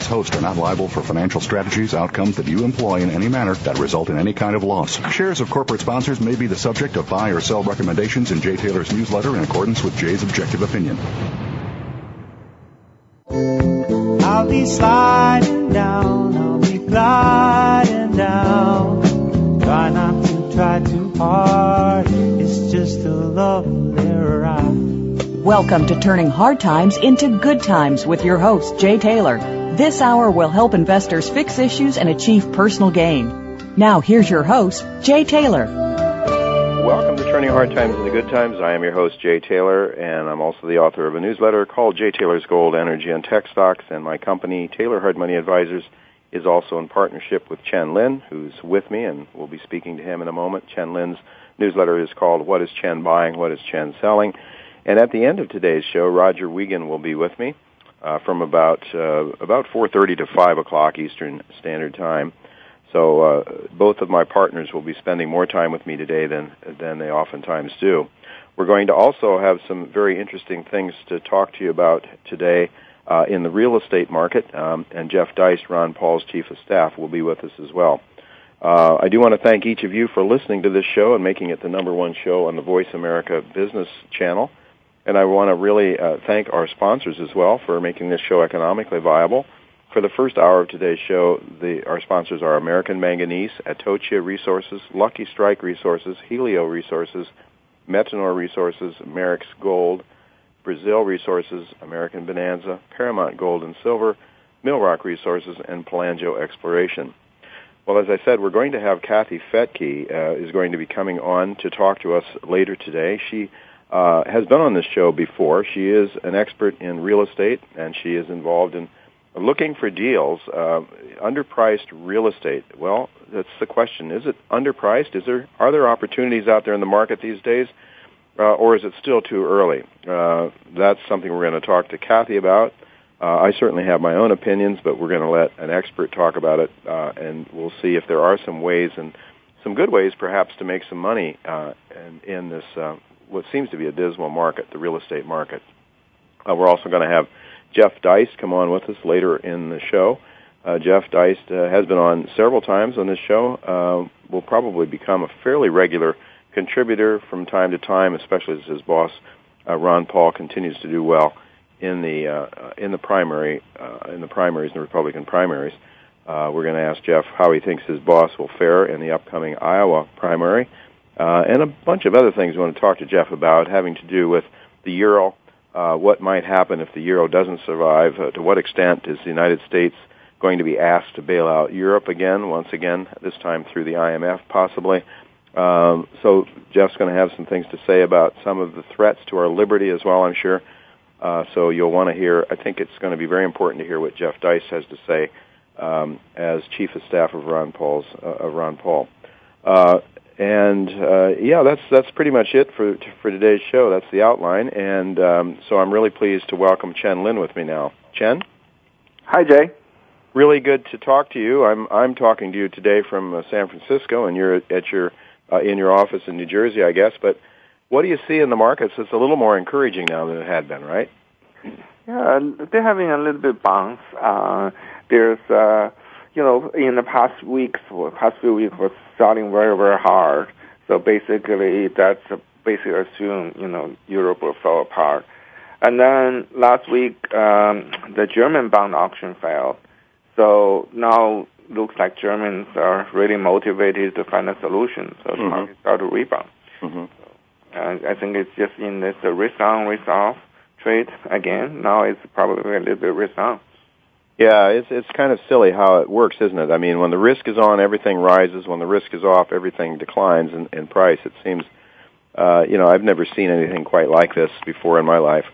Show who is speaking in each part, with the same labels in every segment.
Speaker 1: its host are not liable for financial strategies, outcomes that you employ in any manner that result in any kind of loss. Shares of corporate sponsors may be the subject of buy or sell recommendations in Jay Taylor's newsletter in accordance with Jay's objective opinion.
Speaker 2: I'll be sliding down, I'll be gliding down. Try not to try too hard, it's just a lovely ride.
Speaker 3: Welcome to Turning Hard Times into Good Times with your host, Jay Taylor. This hour will help investors fix issues and achieve personal gain. Now, here's your host, Jay Taylor.
Speaker 4: Welcome to Turning Hard Times into Good Times. I am your host, Jay Taylor, and I'm also the author of a newsletter called Jay Taylor's Gold, Energy, and Tech Stocks. And my company, Taylor Hard Money Advisors, is also in partnership with Chen Lin, who's with me, and we'll be speaking to him in a moment. Chen Lin's newsletter is called What is Chen Buying? What is Chen Selling? And at the end of today's show, Roger Wiegand will be with me uh, from about uh, about 4:30 to 5 o'clock Eastern Standard Time. So uh, both of my partners will be spending more time with me today than than they oftentimes do. We're going to also have some very interesting things to talk to you about today uh, in the real estate market, um, and Jeff Deist, Ron Paul's chief of staff, will be with us as well. Uh, I do want to thank each of you for listening to this show and making it the number one show on the Voice America Business Channel. And I want to really uh, thank our sponsors as well for making this show economically viable. For the first hour of today's show, the, our sponsors are American Manganese, Atocha Resources, Lucky Strike Resources, Helio Resources, Metanor Resources, Merrex Gold, Brazil Resources, American Bonanza, Paramount Gold and Silver, Millrock Resources, and Pelangio Exploration. Well, as I said, we're going to have Kathy Fetke uh, is going to be coming on to talk to us later today. She uh, has been on this show before. She is an expert in real estate, and she is involved in looking for deals. Uh, underpriced real estate. Well, that's the question. Is it underpriced? Is there are there opportunities out there in the market these days, uh, or is it still too early? Uh, that's something we're going to talk to Kathy about. Uh, I certainly have my own opinions, but we're going to let an expert talk about it, uh, and we'll see if there are some ways and some good ways, perhaps, to make some money uh, in, in this uh, what seems to be a dismal market, the real estate market. Uh, we're also going to have Jeff Deist come on with us later in the show. Uh, Jeff Deist uh, has been on several times on this show. Uh, will probably become a fairly regular contributor from time to time, especially as his boss uh, Ron Paul continues to do well in the uh, in the primary in the primaries, in the Republican primaries. We're going to ask Jeff how he thinks his boss will fare in the upcoming Iowa primary uh, and a bunch of other things we want to talk to Jeff about having to do with the euro, uh, what might happen if the euro doesn't survive, uh, to what extent is the United States going to be asked to bail out Europe again, once again, this time through the IMF possibly. Um, so Jeff's going to have some things to say about some of the threats to our liberty as well, I'm sure. Uh, so you'll want to hear, I think it's going to be very important to hear what Jeff Deist has to say um, as Chief of Staff of Ron Paul's, uh, of Ron Paul. Uh, and uh, yeah, that's that's pretty much it for for today's show. That's the outline, and um, so I'm really pleased to welcome Chen Lin with me now. Chen,
Speaker 5: hi Jay.
Speaker 4: Really good to talk to you. I'm I'm talking to you today from uh, San Francisco, and you're at your uh, in your office in New Jersey, I guess. But what do you see in the markets? It's a little more encouraging now than it had been, right?
Speaker 5: Yeah, they're having a little bit bounce. Uh, there's uh, you know, in the past weeks, or past few weeks, was selling very, very hard. So basically, that's basically assume, you know, Europe will fall apart. And then last week, um, the German bond auction failed. So now looks like Germans are really motivated to find a solution. So the
Speaker 4: Mhm.
Speaker 5: market start to rebound.
Speaker 4: hmm
Speaker 5: And I think it's just in this risk on, risk off trade again. Now it's probably a little bit risk on.
Speaker 4: Yeah, it's it's kind of silly how it works, isn't it? I mean, when the risk is on, everything rises. When the risk is off, everything declines in, in price. It seems, uh, you know, I've never seen anything quite like this before in my life.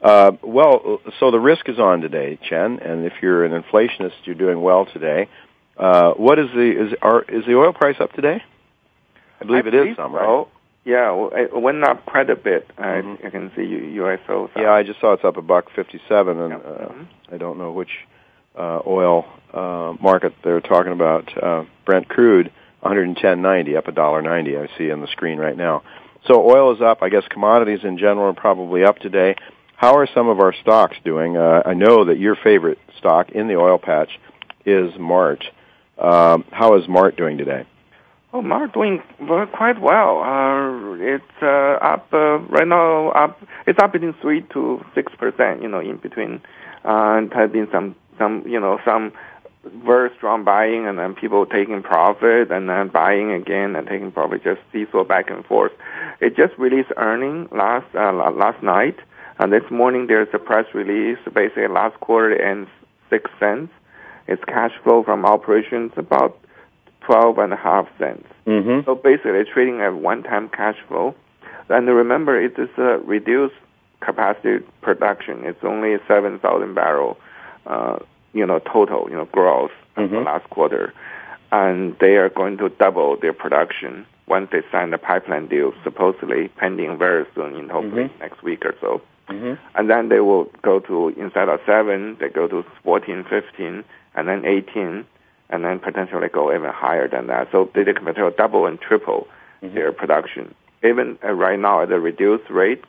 Speaker 4: Uh, well, so the risk is on today, Chen, and if you're an inflationist, you're doing well today. Uh, what is the is are is the oil price up today? I believe it is some, right?
Speaker 5: Yeah, well, it went up quite a bit. I,
Speaker 4: Mhm.
Speaker 5: I can see USO.
Speaker 4: Yeah, I just saw it's up a buck fifty-seven, and uh,
Speaker 5: Mhm.
Speaker 4: I don't know which uh, oil uh, market they're talking about. Uh, Brent crude, one hundred and ten ninety, up a dollar ninety. I see on the screen right now. So oil is up. I guess commodities in general are probably up today. How are some of our stocks doing? Uh, I know that your favorite stock in the oil patch is Mart. Um, how is Mart doing today?
Speaker 5: Oh, Mart doing quite well. Uh, it's uh, up uh, right now. Up, it's up between three to six percent. You know, in between. Uh, and has been some some you know some very strong buying, and then people taking profit, and then buying again and taking profit. Just seesaw back and forth. It just released earning last uh, la- last night, and this morning there's a press release. Basically, last quarter ends six cents. Its cash flow from operations about twelve and a half cents.
Speaker 4: Mm-hmm.
Speaker 5: So basically, trading at one-time cash flow. And remember, it is a reduced capacity production. It's only 7,000 barrel, uh, you know, total, you know, growth of the
Speaker 4: Mhm.
Speaker 5: last quarter. And they are going to double their production once they sign the pipeline deal, supposedly pending very soon, in hopefully
Speaker 4: Mhm.
Speaker 5: next week or so.
Speaker 4: Mm-hmm.
Speaker 5: And then they will go to, instead of 7, they go to 14, 15, and then 18, and then potentially go even higher than that. So they can potentially double and triple
Speaker 4: Mhm.
Speaker 5: their production. Even uh, right now at a reduced rate,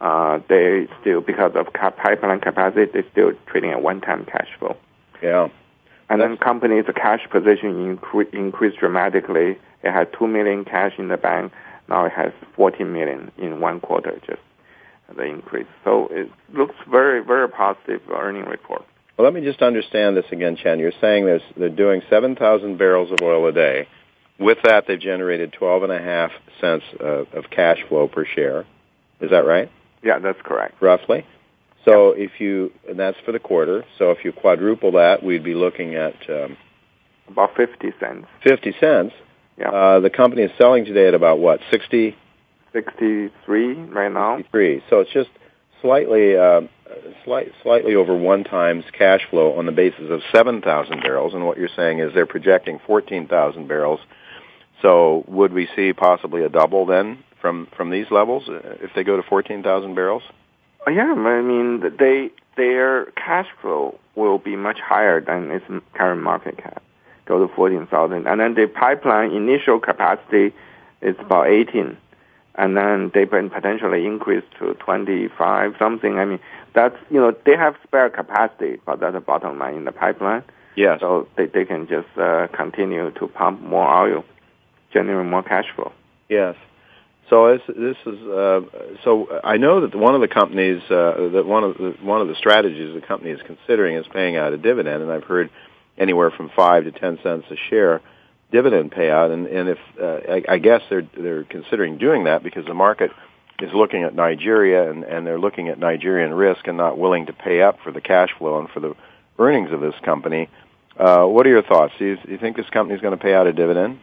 Speaker 5: uh, they still, because of pipeline capacity, they're still trading at one-time cash flow.
Speaker 4: Yeah.
Speaker 5: And then
Speaker 4: That's-
Speaker 5: companies' cash position incre- increased dramatically. It had two million cash in the bank. Now it has 14 million in one quarter, just the increase. So it looks very, very positive earning report.
Speaker 4: Well, let me just understand this again, Chen. You're saying there's, they're doing 7,000 barrels of oil a day. With that, they've generated 12 and a half cents uh, of cash flow per share. Is that right?
Speaker 5: Yeah, that's correct.
Speaker 4: Roughly. So if you, and that's for the quarter. So if you quadruple that, we'd be looking at um,
Speaker 5: About 50 cents.
Speaker 4: 50 cents.
Speaker 5: Yeah.
Speaker 4: Uh, the company is selling today at about what, 60,
Speaker 5: 63 right now.
Speaker 4: 63. So it's just slightly, um, slight, slightly over one times cash flow on the basis of 7,000 barrels. And what you're saying is they're projecting 14,000 barrels. So would we see possibly a double then from from these levels uh, if they go to 14,000 barrels?
Speaker 5: Oh, yeah, I mean, they their cash flow will be much higher than its current market cap, go to 14,000. And then the pipeline initial capacity is about 18. And then they can potentially increase to 25 something. I mean, that's, you know, they have spare capacity, but that's the bottom line in the pipeline.
Speaker 4: Yes.
Speaker 5: So they, they can just uh, continue to pump more oil, generate more cash flow.
Speaker 4: Yes. So this, this is uh, so I know that one of the companies uh, that one of the one of the strategies the company is considering is paying out a dividend, and I've heard anywhere from five to ten cents a share dividend payout, and and if uh, I, I guess they're they're considering doing that because the market is looking at Nigeria and and they're looking at Nigerian risk and not willing to pay up for the cash flow and for the earnings of this company. Uh, what are your thoughts? Do you, do you think this company is going to pay out a dividend?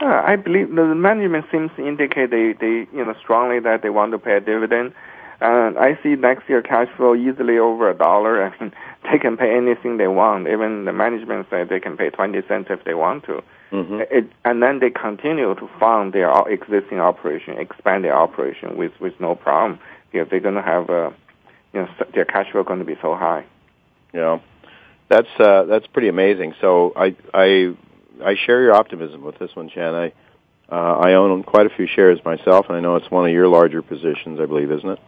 Speaker 5: Uh, I believe the management seems to indicate they, they, you know, strongly that they want to pay a dividend. And I see next year cash flow easily over a dollar. I mean, they can pay anything they want. Even the management said they can pay 20 cents if they want to.
Speaker 4: Mm-hmm.
Speaker 5: It, and then they continue to fund their existing operation, expand their operation with, with no problem because they're going to have, uh, you know, their cash flow going to be so high.
Speaker 4: Yeah, that's uh, that's pretty amazing. So I I I share your optimism with this one, Chan. I uh, I own quite a few shares myself, and I know it's one of your larger positions, I believe, isn't it?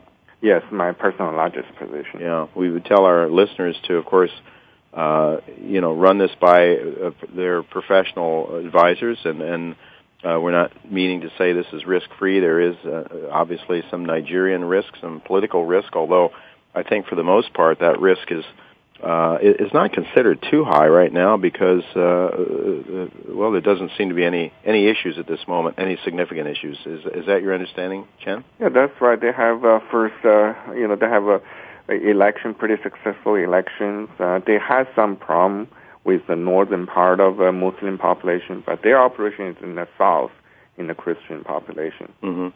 Speaker 5: Yes, my personal largest position.
Speaker 4: Yeah, we would tell our listeners to, of course, uh, you know, run this by uh, their professional advisors, and, and uh, we're not meaning to say this is risk free. There is uh, obviously some Nigerian risk, some political risk, although I think for the most part that risk is uh, is not considered too high right now because uh, uh, well, there doesn't seem to be any any issues at this moment, any significant issues. Is is that your understanding, Chen?
Speaker 5: Yeah, that's right. They have uh, first, uh, you know, they have a, a election, pretty successful elections. Uh, they had some problem with the northern part of the Muslim population, but their operation is in the south, in the Christian population.
Speaker 4: Mm-hmm.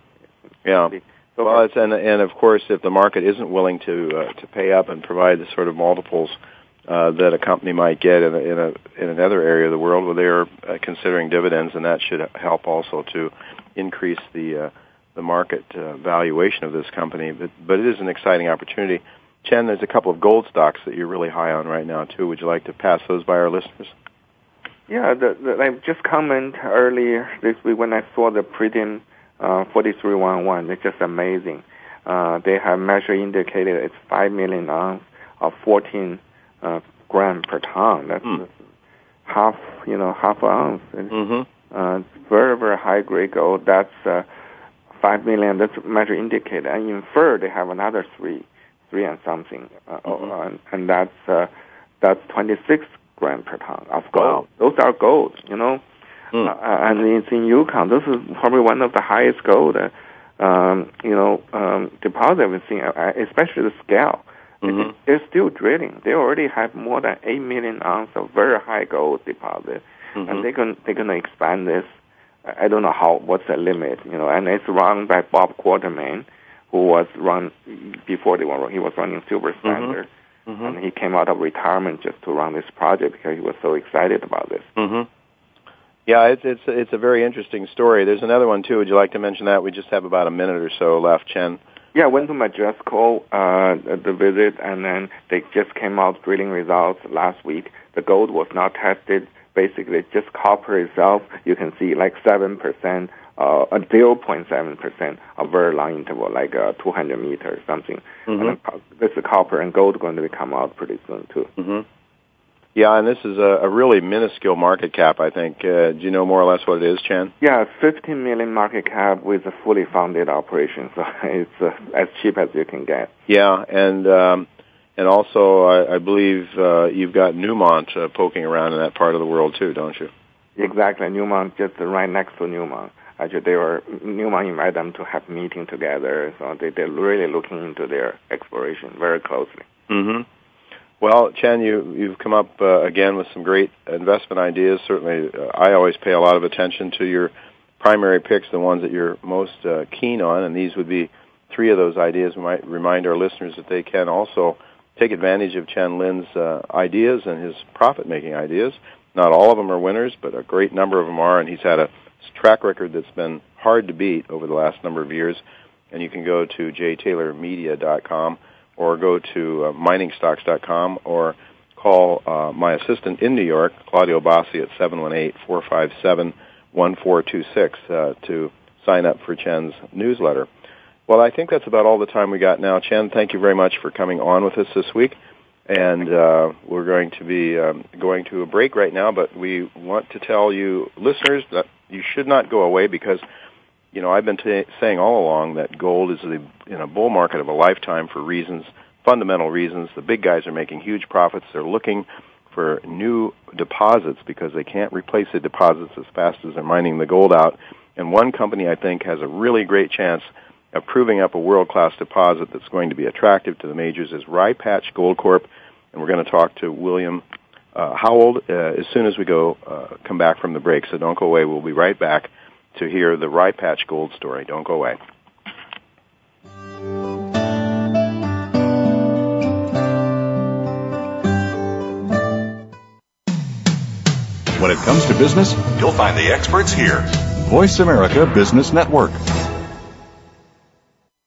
Speaker 4: Yeah. Well, it's, and and of course, if the market isn't willing to uh, to pay up and provide the sort of multiples uh, that a company might get in a, in a in another area of the world where they're uh, considering dividends, and that should help also to increase the uh, the market uh, valuation of this company. But but it is an exciting opportunity. Chen, there's a couple of gold stocks that you're really high on right now too. Would you like to pass those by our listeners?
Speaker 5: Yeah, the, the, I just commented earlier this week when I saw the premium uh, 4311. It's just amazing. Uh, they have measured indicated it's 5 million ounce of 14 uh, gram per ton. That's mm. half, you know, half ounce.
Speaker 4: Mm-hmm.
Speaker 5: Uh, it's very, very high grade gold. That's uh, 5 million. That's measured indicated. And inferred, they have another 3, 3 and something. Uh, mm-hmm. and, and that's, uh, that's 26 gram per ton of gold. Wow. Those are gold, you know. Mm. Uh, and it's in Yukon. This is probably one of the highest gold, uh, um, you know, um, deposit we've seen, uh, especially the scale.
Speaker 4: Mm-hmm.
Speaker 5: They're still drilling. They already have more than eight million ounces of very high gold deposit,
Speaker 4: mm-hmm.
Speaker 5: and they're going they're going to expand this. I don't know how what's the limit, you know. And it's run by Bob Quartermain, who was run before they were he was running Silver mm-hmm. Standard,
Speaker 4: mm-hmm.
Speaker 5: and he came out of retirement just to run this project because he was so excited about this.
Speaker 4: Yeah, it's it's it's a very interesting story. There's another one too. Would you like to mention that? We just have about a minute or so left, Chen.
Speaker 5: Yeah, I went to Majesco uh, the visit, and then they just came out drilling results last week. The gold was not tested. Basically, just copper itself. You can see like seven percent, uh, zero point seven percent of very long interval, like uh, 200 meters something.
Speaker 4: Mm-hmm.
Speaker 5: And uh, this is copper and gold going to come out pretty soon too.
Speaker 4: Mm-hmm. Yeah, and this is a, a really minuscule market cap, I think. Uh, do you know more or less what it is, Chen?
Speaker 5: Yeah, 15 million market cap with a fully funded operation, so it's uh, as cheap as you can get.
Speaker 4: Yeah, and um, and also I, I believe uh, you've got Newmont uh, poking around in that part of the world too, don't you?
Speaker 5: Exactly, Newmont just right next to Newmont. Actually, they were Newmont invited them to have meeting together, so they they're really looking into their exploration very closely.
Speaker 4: Mm-hmm. Well, Chen, you you've come up uh, again with some great investment ideas. Certainly, uh, I always pay a lot of attention to your primary picks, the ones that you're most uh, keen on, and these would be three of those ideas. We might remind our listeners that they can also take advantage of Chen Lin's uh, ideas and his profit-making ideas. Not all of them are winners, but a great number of them are, and he's had a track record that's been hard to beat over the last number of years. And you can go to jtaylormedia.com or go to uh, miningstocks.com or call uh, my assistant in New York, Claudio Bassi, at 718-457-1426 uh, to sign up for Chen's newsletter. Well, I think that's about all the time we got now. Chen, thank you very much for coming on with us this week. And uh, we're going to be um, going to a break right now, but we want to tell you, listeners, that you should not go away because you know, I've been t- saying all along that gold is the, in a bull market of a lifetime for reasons, fundamental reasons. The big guys are making huge profits. They're looking for new deposits because they can't replace the deposits as fast as they're mining the gold out. And one company I think has a really great chance of proving up a world-class deposit that's going to be attractive to the majors is Rye Patch Gold Corp. And we're going to talk to William uh, Howell uh, as soon as we go uh, come back from the break. So don't go away. We'll be right back to hear the Rye Patch Gold story. Don't go away.
Speaker 1: When it comes to business, you'll find the experts here. Voice America Business Network.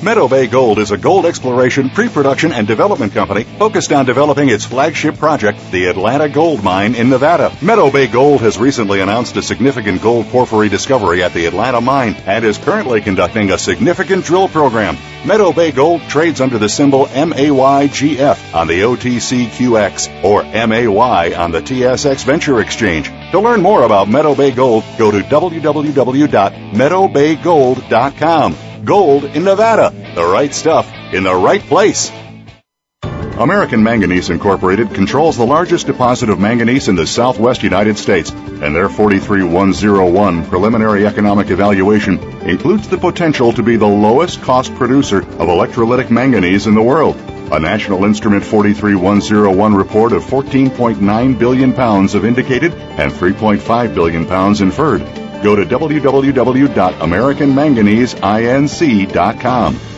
Speaker 1: Meadow Bay Gold is a gold exploration, pre-production, and development company focused on developing its flagship project, the Atlanta Gold Mine in Nevada. Meadow Bay Gold has recently announced a significant gold porphyry discovery at the Atlanta mine and is currently conducting a significant drill program. Meadow Bay Gold trades under the symbol MAYGF on the OTCQX or MAY on the TSX Venture Exchange. To learn more about Meadow Bay Gold, go to www.meadowbaygold.com. Gold in Nevada. The right stuff in the right place. American Manganese Incorporated controls the largest deposit of manganese in the southwest United States, and their 43101 preliminary economic evaluation includes the potential to be the lowest cost producer of electrolytic manganese in the world. A National Instrument 43101 report of 14.9 billion pounds of indicated and 3.5 billion pounds inferred. Go to www.americanmanganeseinc.com.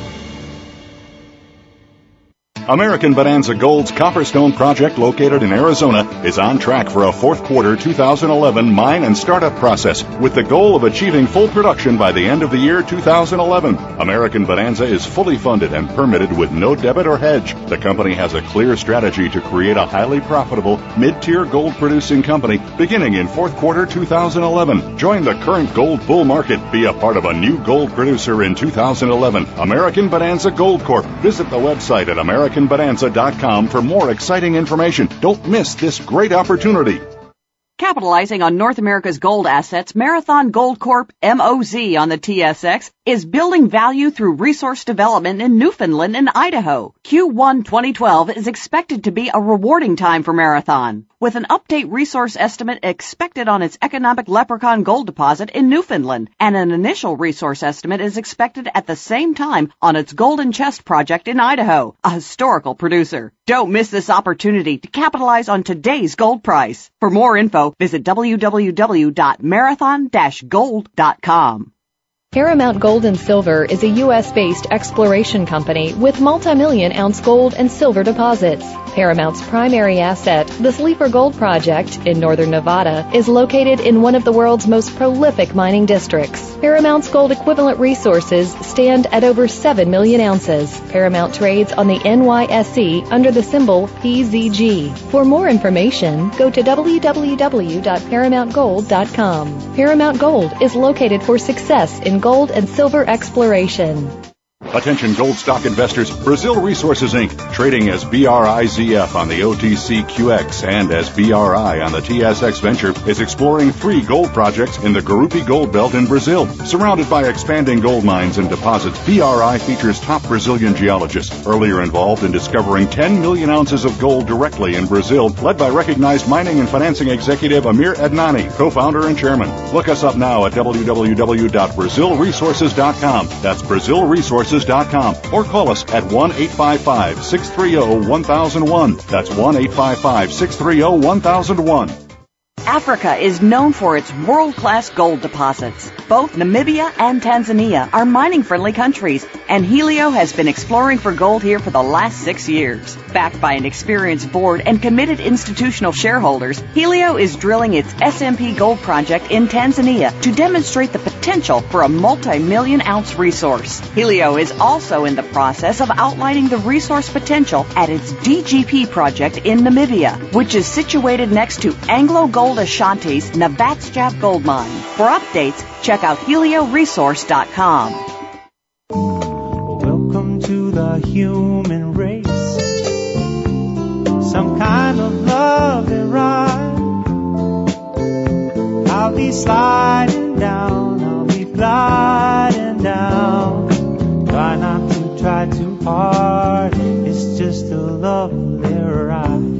Speaker 1: American Bonanza Gold's Copperstone project located in Arizona is on track for a fourth quarter 2011 mine and startup process with the goal of achieving full production by the end of the year 2011. American Bonanza is fully funded and permitted with no debit or hedge. The company has a clear strategy to create a highly profitable mid-tier gold producing company beginning in fourth quarter 2011. Join the current gold bull market. Be a part of a new gold producer in 2011. American Bonanza Gold Corp. Visit the website at American AmericanBonanza.com for more exciting information. Don't miss this great opportunity.
Speaker 3: Capitalizing on North America's gold assets, Marathon Gold Corp, MOZ on the TSX, is building value through resource development in Newfoundland and Idaho. Q1 2012 is expected to be a rewarding time for Marathon, with an update resource estimate expected on its economic Leprechaun gold deposit in Newfoundland, and an initial resource estimate is expected at the same time on its Golden Chest project in Idaho, a historical producer. Don't miss this opportunity to capitalize on today's gold price. For more info, visit www.marathon-gold.com.
Speaker 6: Paramount Gold and Silver is a U.S.-based exploration company with multi-million ounce gold and silver deposits. Paramount's primary asset, the Sleeper Gold Project in northern Nevada, is located in one of the world's most prolific mining districts. Paramount's gold equivalent resources stand at over 7 million ounces. Paramount trades on the NYSE under the symbol PZG. For more information, go to www.paramountgold.com. Paramount Gold is located for success in gold and silver exploration.
Speaker 1: Attention gold stock investors. Brazil Resources Inc., trading as BRIZF on the OTCQX and as BRI on the TSX Venture, is exploring three gold projects in the Gurupi Gold Belt in Brazil. Surrounded by expanding gold mines and deposits, BRI features top Brazilian geologists, earlier involved in discovering 10 million ounces of gold directly in Brazil, led by recognized mining and financing executive Amir Adnani, co-founder and chairman. Look us up now at www.brazilresources.com. That's Brazil Resources or call us at 1 855 630 1001. That's 1 855 630 1001.
Speaker 3: Africa is known for its world-class gold deposits. Both Namibia and Tanzania are mining-friendly countries, and Helio has been exploring for gold here for the last six years. Backed by an experienced board and committed institutional shareholders, Helio is drilling its SMP Gold project in Tanzania to demonstrate the potential for a multi-million ounce resource. Helio is also in the process of outlining the resource potential at its DGP project in Namibia, which is situated next to Anglo Gold Ashanti's Navachab Gold Mine. For updates, check out helioresource.com.
Speaker 2: Welcome to the human race. Some kind of love and ride. I'll be sliding down, I'll be gliding down. Try not to try too hard, it's just a lovely ride.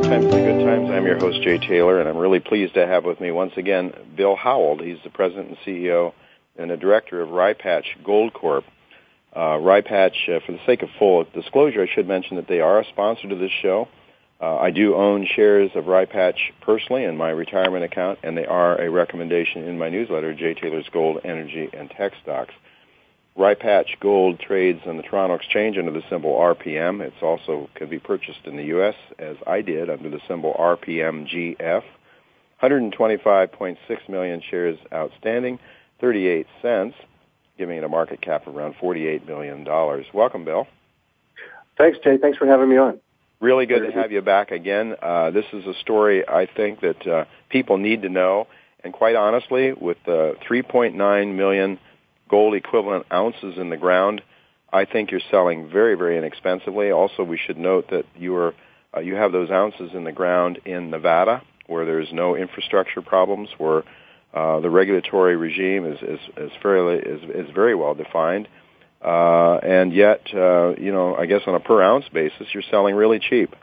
Speaker 4: Hard Times Good Times. I'm your host, Jay Taylor, and I'm really pleased to have with me once again Bill Howell. He's the president and CEO and the director of Rye Patch Gold Corp. Uh, uh, for the sake of full disclosure, I should mention that they are a sponsor to this show. Uh, I do own shares of Rye Patch personally in my retirement account, and they are a recommendation in my newsletter, Jay Taylor's Gold, Energy, and Tech Stocks. Rye Patch Gold trades on the Toronto Exchange under the symbol RPM. It's also can be purchased in the U.S. as I did under the symbol RPMGF. 125.6 million shares outstanding, 38 cents, giving it a market cap of around 48 million dollars. Welcome, Bill.
Speaker 7: Thanks, Jay. Thanks for having me on.
Speaker 4: Really good to have you back again. Uh, this is a story I think that uh, people need to know, and quite honestly, with uh, 3.9 million gold equivalent ounces in the ground, I think you're selling very, very inexpensively. Also, we should note that you are uh, you have those ounces in the ground in Nevada, where there's no infrastructure problems, where uh, the regulatory regime is is, is fairly is, is very well defined, uh, and yet uh, you know I guess on a per ounce basis you're selling really cheap.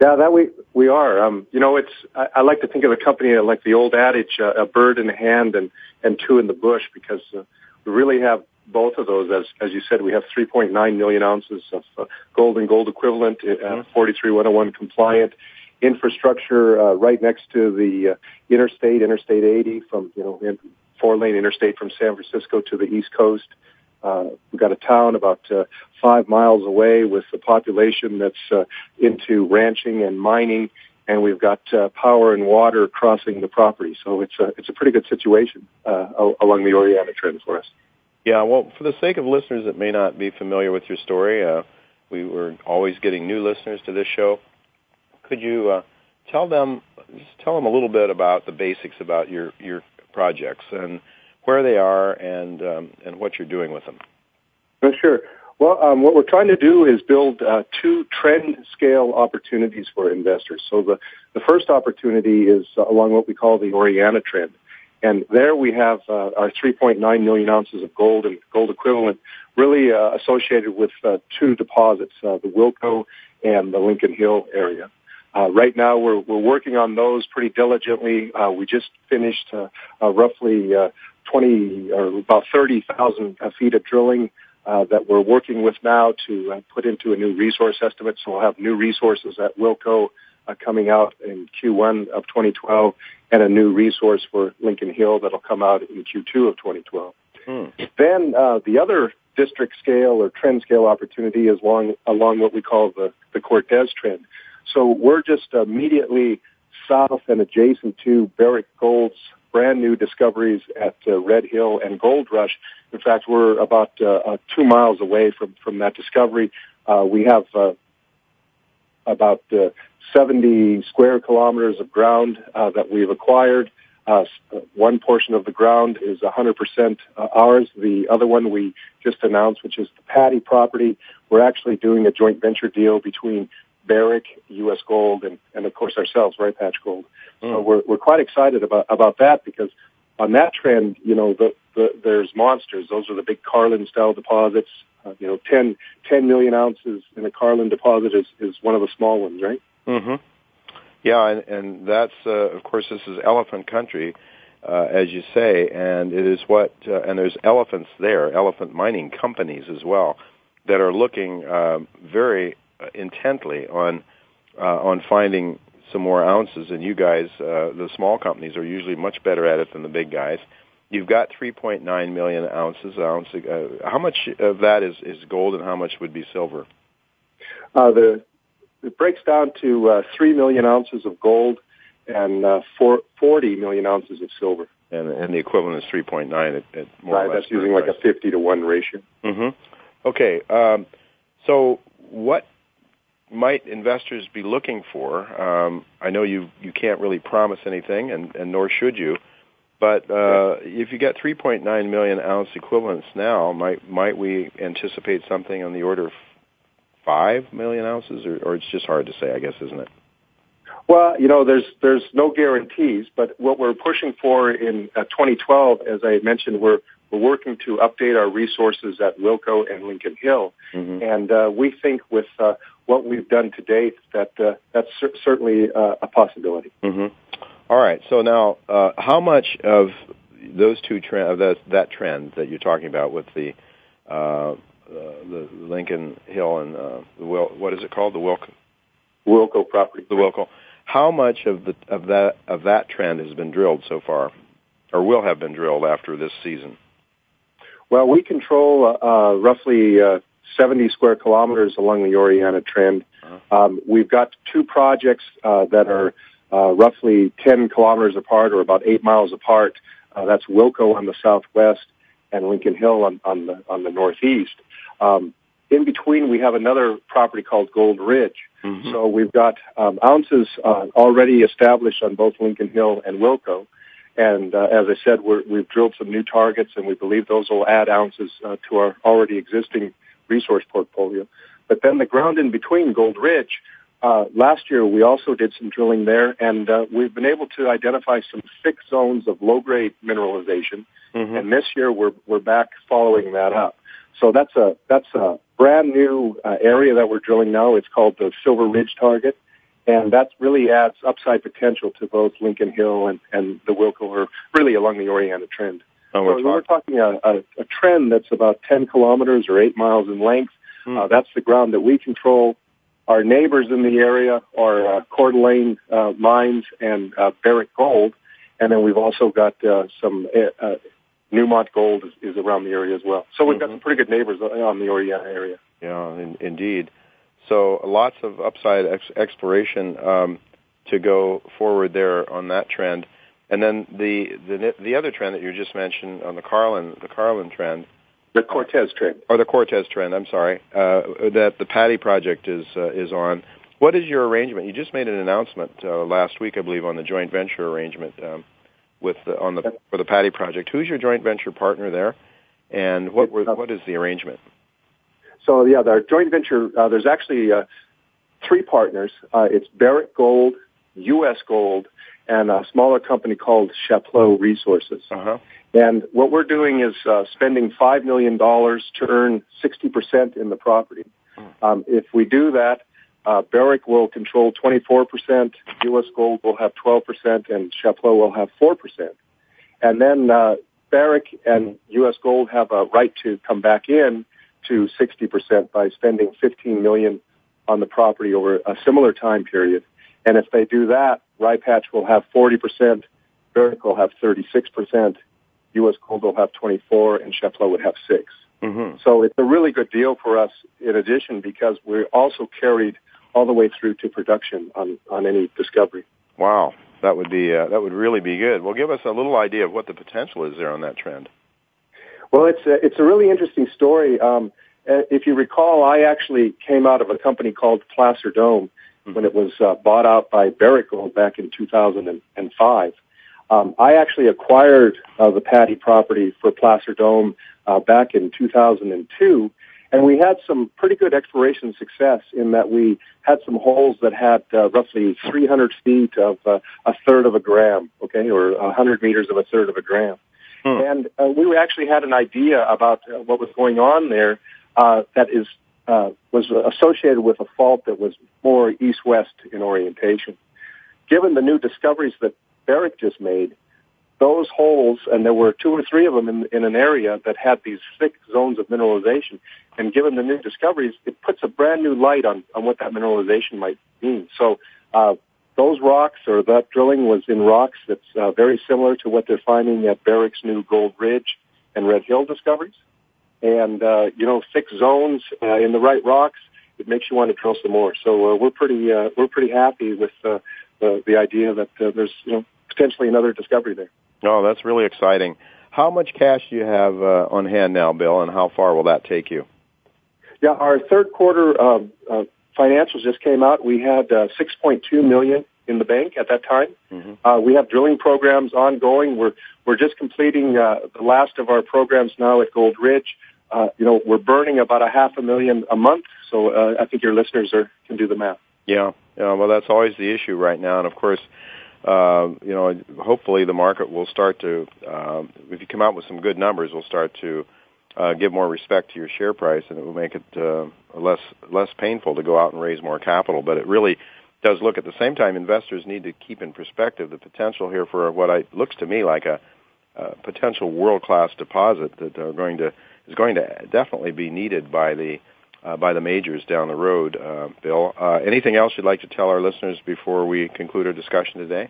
Speaker 7: Yeah, that we we are. Um, you know, it's I, I like to think of the company like the old adage: uh, a bird in the hand and and two in the bush, because uh, we really have both of those. As as you said, we have 3.9 million ounces of uh, gold and gold equivalent, uh, mm-hmm. 43101 compliant infrastructure uh, right next to the uh, interstate, Interstate 80, from you know four lane interstate from San Francisco to the East Coast. Uh, we've got a town about uh, five miles away with a population that's uh, into ranching and mining, and we've got uh, power and water crossing the property. So it's a it's a pretty good situation uh, along the Oreana Trend for us.
Speaker 4: Yeah, well, for the sake of listeners that may not be familiar with your story, uh, we were always getting new listeners to this show. Could you uh, tell them just tell them a little bit about the basics about your your projects and where they are and um, and what you're doing with them.
Speaker 7: Sure. Well, um, what we're trying to do is build uh, two trend scale opportunities for investors. So the, the first opportunity is uh, along what we call the Oreana trend. And there we have uh, our 3.9 million ounces of gold and gold equivalent really uh, associated with uh, two deposits, uh, the Wilco and the Lincoln Hill area. Uh, right now, we're we're working on those pretty diligently. Uh, we just finished roughly uh, 20 or about 30,000 feet of drilling uh, that we're working with now to uh, put into a new resource estimate. So we'll have new resources at Wilco uh, coming out in Q1 of 2012 and a new resource for Lincoln Hill that'll come out in Q2 of 2012. Hmm. Then uh, the other district scale or trend scale opportunity is along, along what we call the, the Cortez trend. So we're just immediately south and adjacent to Barrick Gold's brand new discoveries at uh, Red Hill and Gold Rush. In fact, we're about uh, uh, two miles away from, from that discovery. Uh, we have uh, about uh, 70 square kilometers of ground uh, that we've acquired. Uh, one portion of the ground is 100% uh, ours. The other one we just announced, which is the Patty property. We're actually doing a joint venture deal between Barrick, U.S. Gold, and, and of course ourselves, Rye Patch Gold. Mm. So we're we're quite excited about about that because on that trend, you know, the, the there's monsters. Those are the big Carlin style deposits. Uh, you know, 10, 10 million ounces in a Carlin deposit is is one of the small ones, right?
Speaker 4: Mm-hmm. Yeah, and, and that's uh, of course this is elephant country. Uh, as you say, and it is what, uh, and there's elephants there, elephant mining companies as well, that are looking uh, very intently on uh, on finding some more ounces. And you guys, uh, the small companies, are usually much better at it than the big guys. You've got 3.9 million ounces. Ounce. Uh, how much of that is is gold, and how much would be silver?
Speaker 7: Uh, the it breaks down to uh, three million ounces of gold and uh, four, 40 million ounces of silver.
Speaker 4: And, and the equivalent is 3.9 at, at more
Speaker 7: right,
Speaker 4: or less.
Speaker 7: That's using like a 50 to one ratio.
Speaker 4: Mm-hmm. Okay. Um, so what might investors be looking for? Um, I know you you can't really promise anything, and, and nor should you. But uh, if you get 3.9 million ounce equivalents now, might might we anticipate something on the order of five million ounces, or, or it's just hard to say, I guess, isn't it?
Speaker 7: Well, you know, there's there's no guarantees, but what we're pushing for in uh, 2012, as I mentioned, we're we're working to update our resources at Wilco and Lincoln Hill, mm-hmm. and uh, we think with uh, what we've done to date that uh, that's cer- certainly uh, a possibility.
Speaker 4: Mm-hmm. All right. So now, uh, how much of those two trend, that, that trend that you're talking about with the uh, uh, the Lincoln Hill and uh, the Wil- what is it called the Wilco
Speaker 7: Wilco property
Speaker 4: the Wilco how much of the of that of that trend has been drilled so far or will have been drilled after this season
Speaker 7: well we control uh, roughly uh, 70 square kilometers along the Oreana trend uh-huh. um, we've got two projects uh, that are uh, roughly 10 kilometers apart or about eight miles apart. Uh, that's Wilco on the southwest and Lincoln Hill on, on the on the northeast. Um, in between, we have another property called Gold Ridge. Mm-hmm. So we've got um, ounces uh, already established on both Lincoln Hill and Wilco. And uh, as I said, we have drilled some new targets, and we believe those will add ounces uh, to our already existing resource portfolio. But then the ground in between Gold Ridge, uh, last year, we also did some drilling there, and uh, we've been able to identify some thick zones of low-grade mineralization. Mm-hmm. And this year, we're we're back following that up. So that's a that's a brand new uh, area that we're drilling now. It's called the Silver Ridge target, and that really adds upside potential to both Lincoln Hill and and the Wilco, or really along the Oreana trend.
Speaker 4: Oh, we're,
Speaker 7: so we're talking a, a, a trend that's about 10 kilometers or 8 miles in length. Mm. Uh, that's the ground that we control. Our neighbors in the area are uh, Coeur d'Alene uh, Mines and uh, Barrick Gold, and then we've also got uh, some uh, uh, Newmont Gold is, is around the area as well. So we've mm-hmm. got some pretty good neighbors on the Oreana area.
Speaker 4: Yeah, in, indeed. So lots of upside ex- exploration um, to go forward there on that trend, and then the the the other trend that you just mentioned on the Carlin the Carlin trend
Speaker 7: the Cortez trend.
Speaker 4: Or the Cortez trend. I'm sorry. Uh, that the Patty project is uh, is on. What is your arrangement? You just made an announcement uh, last week, I believe, on the joint venture arrangement um, with the, on the for the Patty project. Who's your joint venture partner there, and what were, what is the arrangement?
Speaker 7: So yeah, our joint venture. Uh, there's actually uh, three partners. Uh, it's Barrick Gold, U.S. Gold, and a smaller company called Chapleau Resources.
Speaker 4: Uh-huh.
Speaker 7: And what we're doing is uh, spending $5 million to earn 60% in the property. Hmm. Um, if we do that, uh, Barrick will control 24%, U.S. Gold will have 12%, and Chapleau will have 4%. And then uh, Barrick and U.S. Gold have a right to come back in to 60% by spending 15 million on the property over a similar time period. And if they do that, Rye Patch will have 40%, Barrick will have 36%, U.S. Gold will have 24, and Chapleau would have 6
Speaker 4: mm-hmm.
Speaker 7: So it's a really good deal for us. In addition, because we're also carried all the way through to production on on any discovery.
Speaker 4: Wow, that would be uh, that would really be good. Well, give us a little idea of what the potential is there on that trend.
Speaker 7: Well, it's a, it's a really interesting story. Um, uh, if you recall, I actually came out of a company called Placer Dome. When it was uh, bought out by Barrick Gold back in 2005. Um, I actually acquired uh, the Patty property for Placer Dome uh, back in 2002, and we had some pretty good exploration success in that we had some holes that had uh, roughly 300 feet of uh, a third of a gram, okay, or 100 meters of a third of a gram. Hmm. And uh, we actually had an idea about uh, what was going on there uh, that is uh, was associated with a fault that was more east-west in orientation. Given the new discoveries that Barrick just made, those holes, and there were two or three of them in, in an area that had these thick zones of mineralization. And given the new discoveries, it puts a brand new light on, on what that mineralization might mean. So, uh, those rocks or that drilling was in rocks that's uh, very similar to what they're finding at Barrick's new Gold Ridge and Red Hill discoveries. And, uh, you know, thick zones uh, in the right rocks, it makes you want to drill some more. So uh, we're pretty, uh, we're pretty happy with uh, the, the idea that uh, there's, you know, potentially another discovery there.
Speaker 4: Oh, that's really exciting. How much cash do you have uh, on hand now, Bill, and how far will that take you?
Speaker 7: Yeah, our third quarter uh, uh, financials just came out. We had uh, 6.2 million in the bank at that time.
Speaker 4: Mm-hmm.
Speaker 7: Uh, we have drilling programs ongoing. We're we're just completing uh, the last of our programs now at Gold Ridge. Uh, you know, we're burning about a half a million a month. So uh, I think your listeners are can do the math.
Speaker 4: Yeah, yeah. Well, that's always the issue right now, and of course, uh, you know, hopefully the market will start to, uh, if you come out with some good numbers, will start to uh, give more respect to your share price, and it will make it uh, less less painful to go out and raise more capital. But it really does look at the same time investors need to keep in perspective the potential here for what I, looks to me like a, a potential world class deposit that are going to is going to definitely be needed by the uh, by the majors down the road. Uh, Bill, uh, anything else you'd like to tell our listeners before we conclude our discussion today?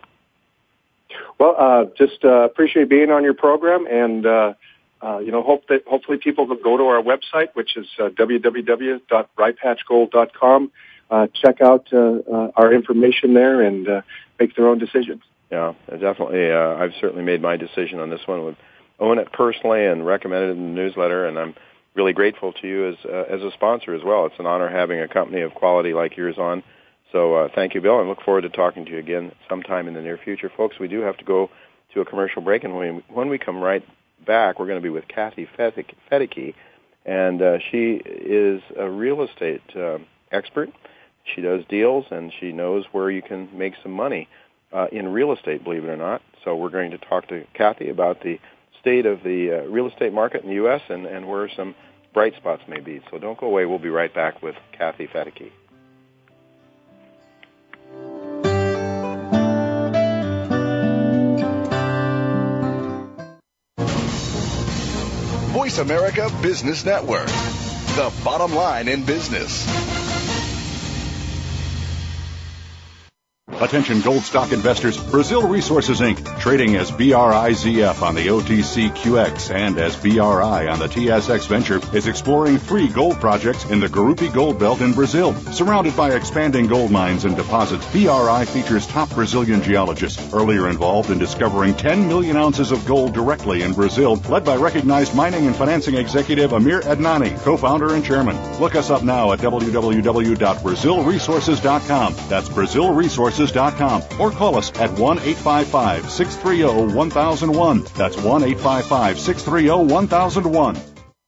Speaker 7: Well, uh, just uh, appreciate being on your program, and uh, uh, you know, hope that hopefully people will go to our website, which is uh, www.rypatchgold.com. Uh, check out uh, uh, our information there and uh, make their own decisions.
Speaker 4: Yeah, definitely. Uh, I've certainly made my decision on this one. Own it personally and recommend it in the newsletter, and I'm really grateful to you as as a sponsor as well. It's an honor having a company of quality like yours on. So thank you, Bill, and look forward to talking to you again sometime in the near future, folks. We do have to go to a commercial break, and when we, when we come right back, we're going to be with Kathy Fettke, and uh, she is a real estate uh, expert. She does deals, and she knows where you can make some money uh, in real estate, believe it or not. So we're going to talk to Kathy about the state of the uh, real estate market in the U.S. and, and where some bright spots may be. So don't go away. We'll be right back with Kathy Fettke.
Speaker 8: Voice America Business Network, the bottom line in business.
Speaker 1: Attention gold stock investors. Brazil Resources Inc., trading as BRIZF on the OTCQX and as BRI on the TSX Venture, is exploring three gold projects in the Gurupi Gold Belt in Brazil. Surrounded by expanding gold mines and deposits, BRI features top Brazilian geologists, earlier involved in discovering 10 million ounces of gold directly in Brazil, led by recognized mining and financing executive Amir Adnani, co-founder and chairman. Look us up now at www.brazilresources.com. That's Brazil Resources or call us at 1 855 630 1001. That's 1 855 630 1001.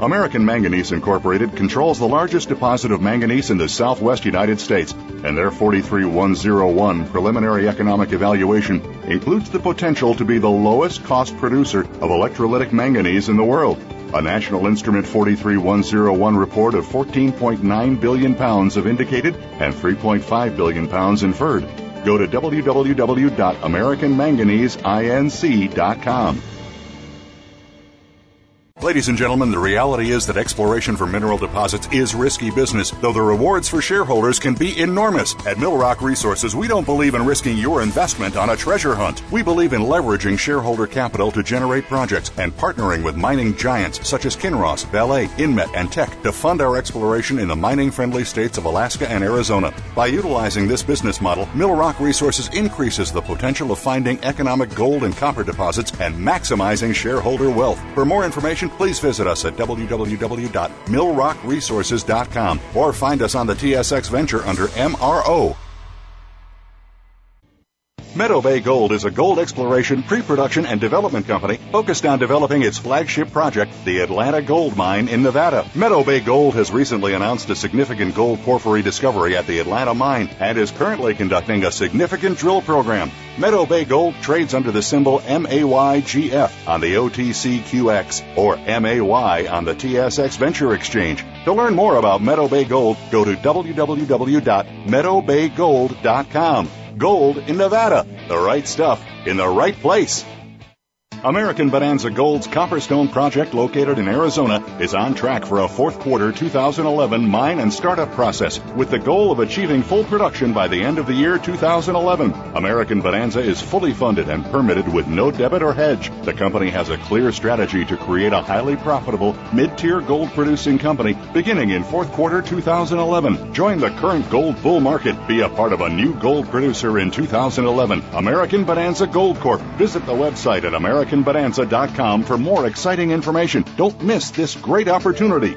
Speaker 1: American Manganese Incorporated controls the largest deposit of manganese in the southwest United States, and their 43101 preliminary economic evaluation includes the potential to be the lowest cost producer of electrolytic manganese in the world. A National Instrument 43101 report of 14.9 billion pounds of indicated and 3.5 billion pounds inferred. Go to www.americanmanganeseinc.com. Ladies and gentlemen, the reality is that exploration for mineral deposits is risky business, though the rewards for shareholders can be enormous. At Mill Rock Resources, we don't believe in risking your investment on a treasure hunt. We believe in leveraging shareholder capital to generate projects and partnering with mining giants such as Kinross, Vale, Inmet, and Teck to fund our exploration in the mining friendly states of Alaska and Arizona. By utilizing this business model, Mill Rock Resources increases the potential of finding economic gold and copper deposits and maximizing shareholder wealth. For more information, please visit us at www.millrockresources.com or find us on the TSX Venture under MRO. Meadow Bay Gold is a gold exploration, pre-production, and development company focused on developing its flagship project, the Atlanta Gold Mine in Nevada. Meadow Bay Gold has recently announced a significant gold porphyry discovery at the Atlanta mine and is currently conducting a significant drill program. Meadow Bay Gold trades under the symbol MAYGF on the OTCQX or MAY on the TSX Venture Exchange. To learn more about Meadow Bay Gold, go to www.meadowbaygold.com. Gold in Nevada. The right stuff in the right place. American Bonanza Gold's Copperstone project located in Arizona is on track for a fourth quarter 2011 mine and startup process with the goal of achieving full production by the end of the year 2011. American Bonanza is fully funded and permitted with no debit or hedge. The company has a clear strategy to create a highly profitable mid-tier gold producing company beginning in fourth quarter 2011. Join the current gold bull market. Be a part of a new gold producer in 2011. American Bonanza Gold Corp. Visit the website at American AmericanBonanza.com for more exciting information. Don't miss this great opportunity.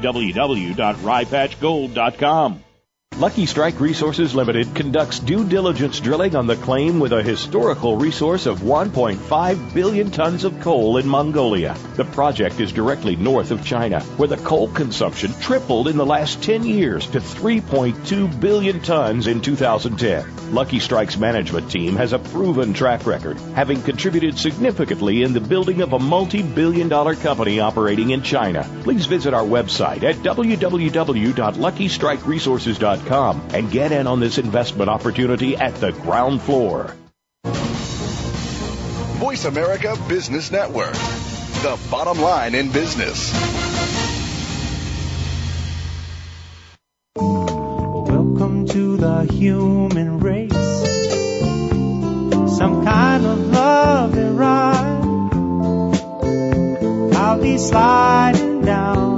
Speaker 9: www.ryepatchgold.com.
Speaker 10: Lucky Strike Resources Limited conducts due diligence drilling on the claim with a historical resource of 1.5 billion tons of coal in Mongolia. The project is directly north of China, where the coal consumption tripled in the last 10 years to 3.2 billion tons in 2010. Lucky Strike's management team has a proven track record, having contributed significantly in the building of a multi-billion dollar company operating in China. Please visit our website at www.luckystrikeresources.com and get in on this investment opportunity at the ground floor.
Speaker 8: Voice America Business Network, the bottom line in business.
Speaker 2: Welcome to the human race. Some kind of love and ride. I'll be sliding down,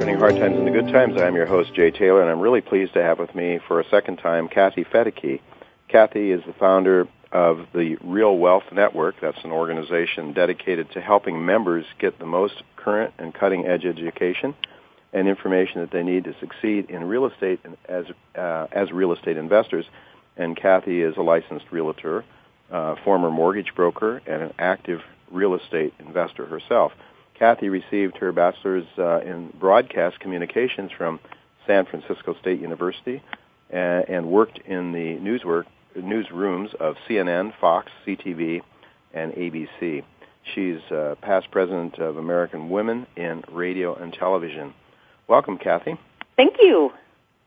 Speaker 4: Turning Hard Times into Good Times. I'm your host, Jay Taylor, and I'm really pleased to have with me for a second time Kathy Fettke. Kathy is the founder of the Real Wealth Network. That's an organization dedicated to helping members get the most current and cutting edge education and information that they need to succeed in real estate as, uh, as real estate investors. And Kathy is a licensed realtor, uh, former mortgage broker, and an active real estate investor herself. Kathy received her bachelor's uh, in broadcast communications from San Francisco State University and, and worked in the newswork, newsrooms of CNN, Fox, CTV, and ABC. She's uh, past president of American Women in Radio and Television. Welcome, Kathy.
Speaker 11: Thank you.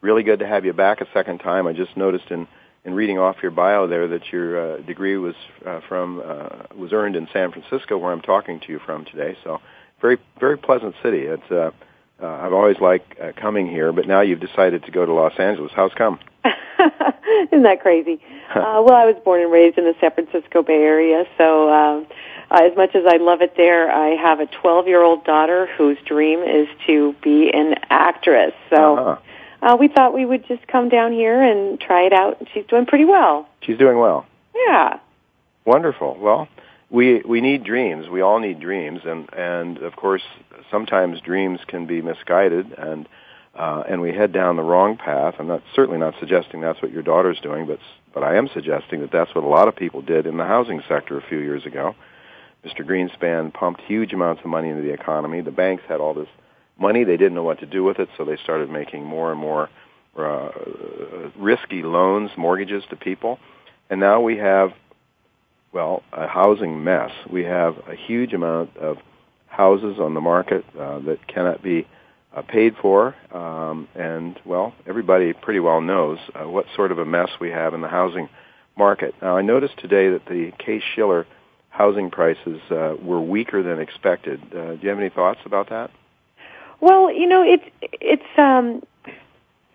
Speaker 4: Really good to have you back a second time. I just noticed in in reading off your bio there that your uh, degree was uh, from uh, was earned in San Francisco, where I'm talking to you from today. So, very very pleasant city. It's uh, uh, I've always liked uh, coming here, but now you've decided to go to Los Angeles. How's come?
Speaker 11: Isn't that crazy? uh, well, I was born and raised in the San Francisco Bay Area, so. Um, uh, as much as I love it there, I have a 12 year old daughter whose dream is to be an actress. So
Speaker 4: Uh-huh.
Speaker 11: uh, we thought we would just come down here and try it out. and She's doing pretty well.
Speaker 4: She's doing well.
Speaker 11: Yeah.
Speaker 4: Wonderful. Well, we we need dreams. We all need dreams, and and of course, sometimes dreams can be misguided, and uh, and we head down the wrong path. I'm not certainly not suggesting that's what your daughter's doing, but but I am suggesting that that's what a lot of people did in the housing sector a few years ago. Mr. Greenspan pumped huge amounts of money into the economy. The banks had all this money; they didn't know what to do with it, so they started making more and more uh, risky loans, mortgages to people, and now we have well, a housing mess. We have a huge amount of houses on the market uh, that cannot be uh, paid for, um, and well, everybody pretty well knows uh, what sort of a mess we have in the housing market. Now, I noticed today that the Case Shiller housing prices uh, were weaker than expected. Uh, do you have any thoughts about that?
Speaker 11: Well, you know, it's it's um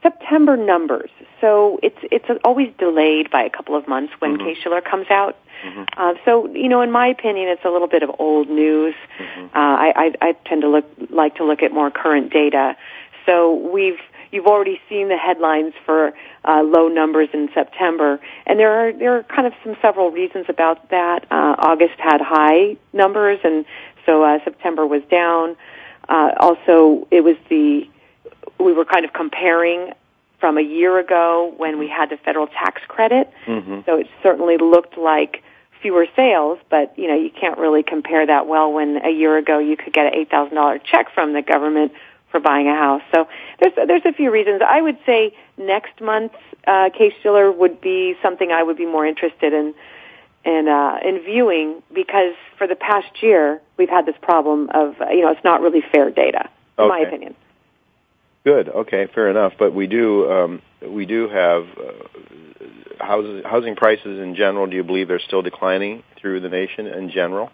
Speaker 11: September numbers. So it's it's always delayed by a couple of months when
Speaker 4: Mhm.
Speaker 11: Case-Shiller comes out.
Speaker 4: Mhm.
Speaker 11: Uh, so you know, in my opinion, it's a little bit of old news.
Speaker 4: Mm-hmm.
Speaker 11: Uh, I, I I tend to look like to look at more current data. So we've you've already seen the headlines for uh, low numbers in September, and there are there are kind of some several reasons about that. Uh, August had high numbers, and so uh, September was down. Uh, also, it was the we were kind of comparing from a year ago when we had the federal tax credit.
Speaker 4: Mhm.
Speaker 11: So it certainly looked like fewer sales, but you know, you can't really compare that well when a year ago you could get an eight thousand dollar check from the government for buying a house. So there's there's a few reasons. I would say next month's uh, case Shiller would be something I would be more interested in in uh, in viewing because for the past year we've had this problem of you know it's not really fair data in my opinion.
Speaker 4: Good. Okay, fair enough. But we do um, we do have uh, houses, housing prices in general. Do you believe they're still declining through the nation in general?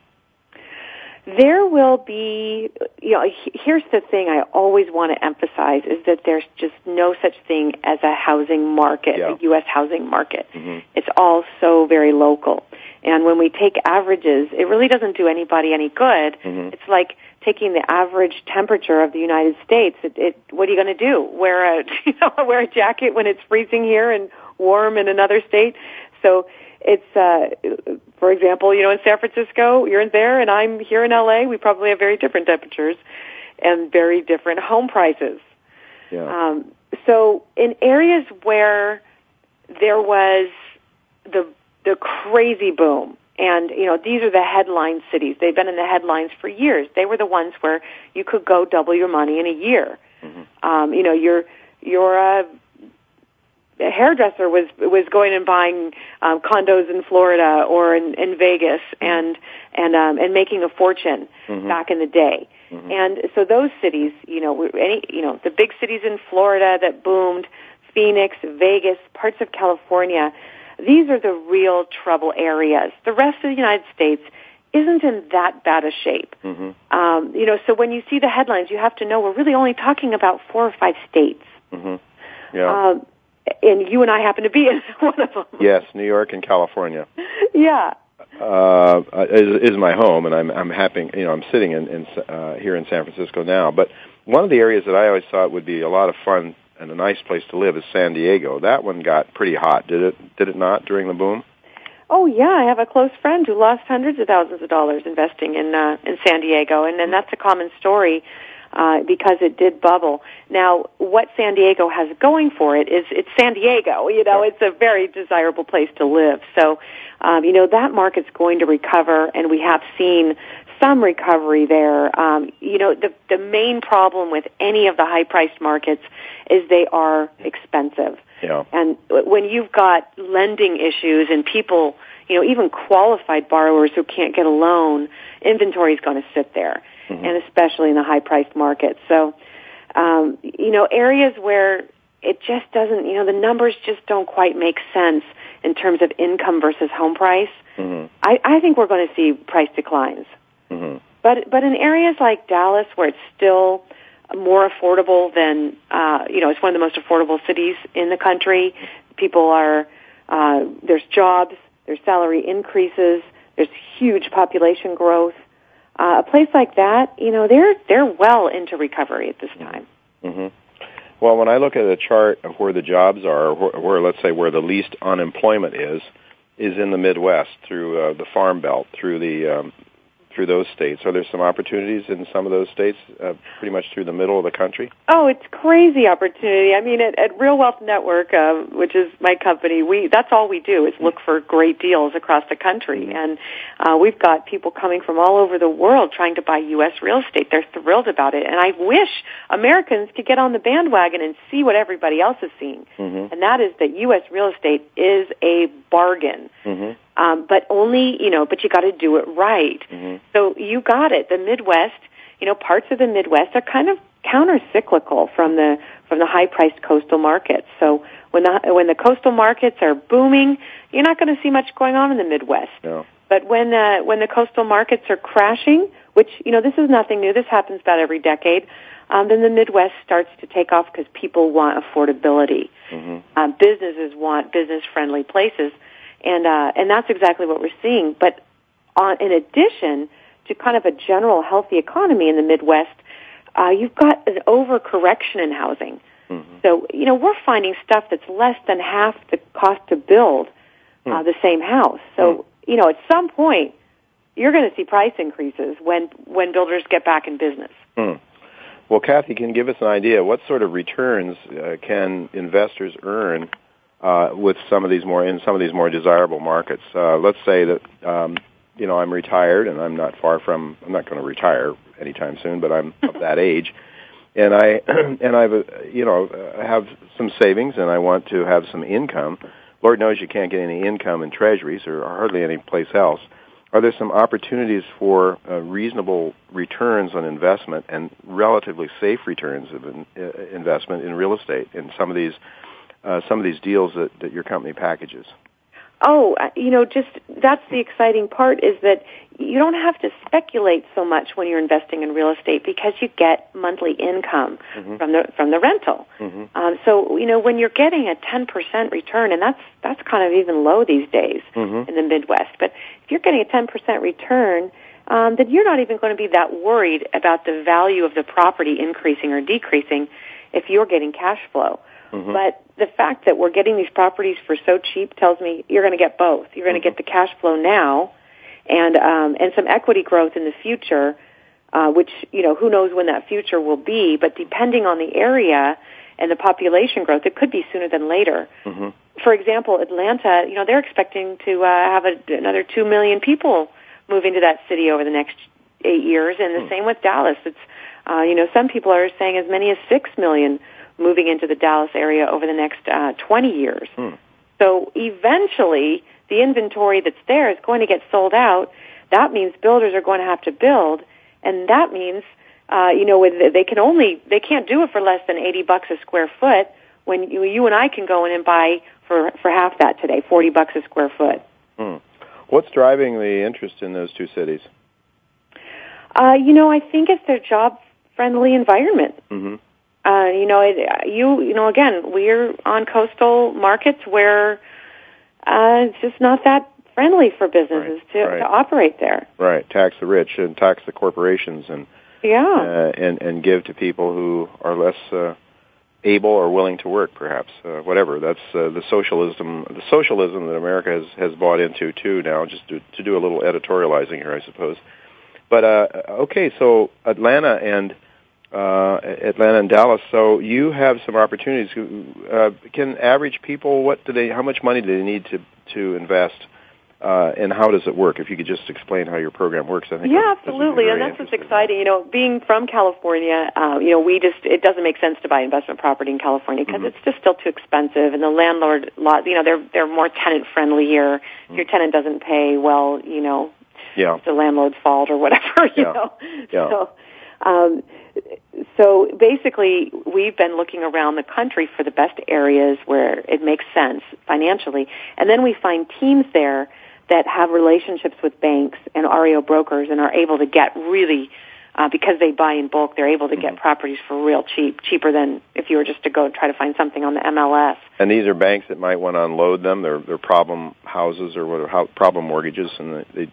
Speaker 11: There will be, you know, here's the thing I always want to emphasize is that there's just no such thing as a housing market,
Speaker 4: Yeah.
Speaker 11: a U.S. housing market.
Speaker 4: Mm-hmm.
Speaker 11: It's all so very local. And when we take averages, it really doesn't do anybody any good.
Speaker 4: Mhm.
Speaker 11: It's like taking the average temperature of the United States. It, it what are you going to do? Wear a you know wear a jacket when it's freezing here and warm in another state. So it's uh for example, you know in San Francisco, you're in there and I'm here in LA, we probably have very different temperatures and very different home prices.
Speaker 4: Yeah.
Speaker 11: Um, so in areas where there was the the crazy boom, and you know these are the headline cities. They've been in the headlines for years. They were the ones where you could go double your money in a year. Um, you know your your uh, hairdresser was was going and buying um, condos in Florida or in, in Vegas and and um, and making a fortune
Speaker 4: Mhm.
Speaker 11: back in the day. And so those cities, you know, were any you know the big cities in Florida that boomed, Phoenix, Vegas, parts of California, these are the real trouble areas. The rest of the United States isn't in that bad a shape.
Speaker 4: Mm-hmm.
Speaker 11: Um, you know, so when you see the headlines, you have to know we're really only talking about four or five states.
Speaker 4: Mm-hmm. Yeah.
Speaker 11: Um, and you and I happen to be in one of them.
Speaker 4: yes, New York and California.
Speaker 11: Yeah.
Speaker 4: uh, is, is my home, and I'm I'm happy. You know, I'm sitting in, in uh, here in San Francisco now. But one of the areas that I always thought would be a lot of fun and a nice place to live is San Diego. That one got pretty hot. Did it? Did it not during the boom?
Speaker 11: Oh yeah, I have a close friend who lost hundreds of thousands of dollars investing in uh, in San Diego, and and that's a common story uh, because it did bubble. Now, what San Diego has going for it is it's San Diego. You know, it's a very desirable place to live. So, um, you know, that market's going to recover, and we have seen some recovery there. Um, you know, the the main problem with any of the high priced markets is they are expensive.
Speaker 4: Yeah.
Speaker 11: And when you've got lending issues and people, you know, even qualified borrowers who can't get a loan, inventory is going to sit there, and especially in the high priced market. So, um, you know, areas where it just doesn't, you know, the numbers just don't quite make sense in terms of income versus home price.
Speaker 4: Mm-hmm.
Speaker 11: I, I think we're going to see price declines.
Speaker 4: Mm-hmm.
Speaker 11: But but in areas like Dallas, where it's still more affordable than uh, you know, it's one of the most affordable cities in the country. People are uh, there's jobs, there's salary increases, there's huge population growth. Uh, a place like that, you know, they're they're well into recovery at this time.
Speaker 4: hmm Well, when I look at a chart of where the jobs are, or where, where let's say where the least unemployment is, is in the Midwest through uh, the Farm Belt, through the um, through those states. Are there some opportunities in some of those states, uh, pretty much through the middle of the country?
Speaker 11: Oh, it's crazy opportunity. I mean, at, at Real Wealth Network, uh, which is my company, we that's all we do is look for great deals across the country, and uh, we've got people coming from all over the world trying to buy U.S. real estate. They're thrilled about it, and I wish Americans could get on the bandwagon and see what everybody else is seeing,
Speaker 4: Mm-hmm.
Speaker 11: and that is that U.S. real estate is a bargain.
Speaker 4: Mm-hmm.
Speaker 11: Um, but only, you know, but you got to do it right.
Speaker 4: Mm-hmm.
Speaker 11: So you got it. The Midwest, you know, parts of the Midwest are kind of counter-cyclical from the from the high-priced coastal markets. So when the when the coastal markets are booming, you're not going to see much going on in the Midwest.
Speaker 4: No.
Speaker 11: But when the when the coastal markets are crashing, which you know this is nothing new, this happens about every decade. um, then the Midwest starts to take off because people want affordability.
Speaker 4: Mm-hmm.
Speaker 11: Uh, businesses want business-friendly places, and uh, and that's exactly what we're seeing. But on, in addition to kind of a general healthy economy in the Midwest, uh, you've got an overcorrection in housing.
Speaker 4: Mm-hmm.
Speaker 11: So you know we're finding stuff that's less than half the cost to build uh,
Speaker 4: Hmm.
Speaker 11: the same house. So you know at some point you're going to see price increases when when builders get back in business.
Speaker 4: Hmm. Well, Kathy can you give us an idea. What sort of returns uh, can investors earn uh, with some of these more in some of these more desirable markets? Uh, let's say that um, you know I'm retired and I'm not far from I'm not going to retire anytime soon, but I'm of that age, and I and I've uh, you know uh, have some savings and I want to have some income. Lord knows you can't get any income in treasuries or hardly any place else. Are there some opportunities for uh, reasonable returns on investment and relatively safe returns of in, uh, investment in real estate in some of these uh, some of these deals that, that your company packages?
Speaker 11: Oh, uh, you know, just that's the exciting part is that you don't have to speculate so much when you're investing in real estate because you get monthly income
Speaker 4: Mhm.
Speaker 11: from the from the rental.
Speaker 4: Mm-hmm.
Speaker 11: Um, so you know when you're getting a 10% return, and that's that's kind of even low these days
Speaker 4: Mm-hmm.
Speaker 11: in the Midwest. But if you're getting a 10% return, um, then you're not even going to be that worried about the value of the property increasing or decreasing if you're getting cash flow.
Speaker 4: Mm-hmm.
Speaker 11: But the fact that we're getting these properties for so cheap tells me you're going to get both. You're going to get the cash flow now, and um, and some equity growth in the future, uh, which you know who knows when that future will be. But depending on the area and the population growth, it could be sooner than later.
Speaker 4: Mm-hmm.
Speaker 11: For example, Atlanta, you know, they're expecting to uh, have a, another two million people move into that city over the next eight years, and the same with Dallas. It's uh, you know some people are saying as many as six million moving into the Dallas area over the next uh, 20 years.
Speaker 4: Hmm.
Speaker 11: So eventually, the inventory that's there is going to get sold out. That means builders are going to have to build, and that means, uh, you know, with- they can only they can't do it for less than 80 bucks a square foot. When you, you and I can go in and buy for for half that today, 40 bucks a square foot.
Speaker 4: Hmm. What's driving the interest in those two cities?
Speaker 11: Uh, you know, I think it's their job friendly environment.
Speaker 4: Mm-hmm.
Speaker 11: Uh, you know, it, you you know, again, we're on coastal markets where uh, it's just not that friendly for businesses to,
Speaker 4: right.
Speaker 11: to operate there.
Speaker 4: Right, tax the rich and tax the corporations, and
Speaker 11: Yeah.
Speaker 4: uh, and and give to people who are less uh, able or willing to work, perhaps. Uh, whatever. That's uh, the socialism, the socialism that America has has bought into too now. Just to to do a little editorializing here, I suppose. But uh, okay, so Atlanta and uh, Atlanta and Dallas. So you have some opportunities. Uh, can average people? What do they? How much money do they need to to invest? Uh, and how does it work? If you could just explain how your program works, I think.
Speaker 11: Yeah,
Speaker 4: this would be
Speaker 11: absolutely, and that's what's exciting. You know, being from California, uh, you know, we just it doesn't make sense to buy investment property in California because it's just still too expensive, and the landlord lot, you know, they're they're more tenant friendly here. If your tenant doesn't pay, well, you know,
Speaker 4: Yeah.
Speaker 11: it's the landlord's fault or whatever, you
Speaker 4: Yeah.
Speaker 11: know.
Speaker 4: Yeah.
Speaker 11: So, um, so basically, we've been looking around the country for the best areas where it makes sense financially, and then we find teams there that have relationships with banks and REO brokers and are able to get really. Uh, because they buy in bulk, they're able to get properties for real cheap, cheaper than if you were just to go try to find something on the MLS.
Speaker 4: And these are banks that might want to unload them. They're they're problem houses or what problem mortgages, and they, they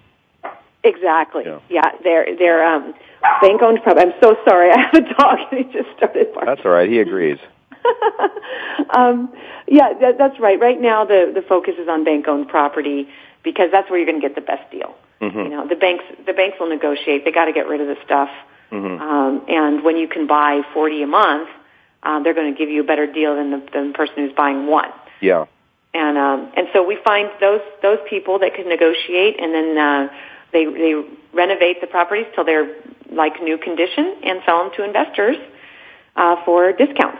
Speaker 11: Exactly.
Speaker 4: Yeah.
Speaker 11: Yeah, they're they're um, bank owned property. I'm so sorry. I have a dog and he just started barking.
Speaker 4: that's all right. He agrees.
Speaker 11: um, yeah, that, that's right. Right now, the the focus is on bank owned property because that's where you're going to get the best deal.
Speaker 4: Mm-hmm.
Speaker 11: You know, the banks the banks will negotiate. They got to get rid of the stuff.
Speaker 4: Mm-hmm.
Speaker 11: Um, and when you can buy forty a month, um, they're going to give you a better deal than the, than the person who's buying one.
Speaker 4: Yeah.
Speaker 11: And um, and so we find those those people that can negotiate, and then uh, they they renovate the properties till they're like new condition and sell them to investors uh, for discounts.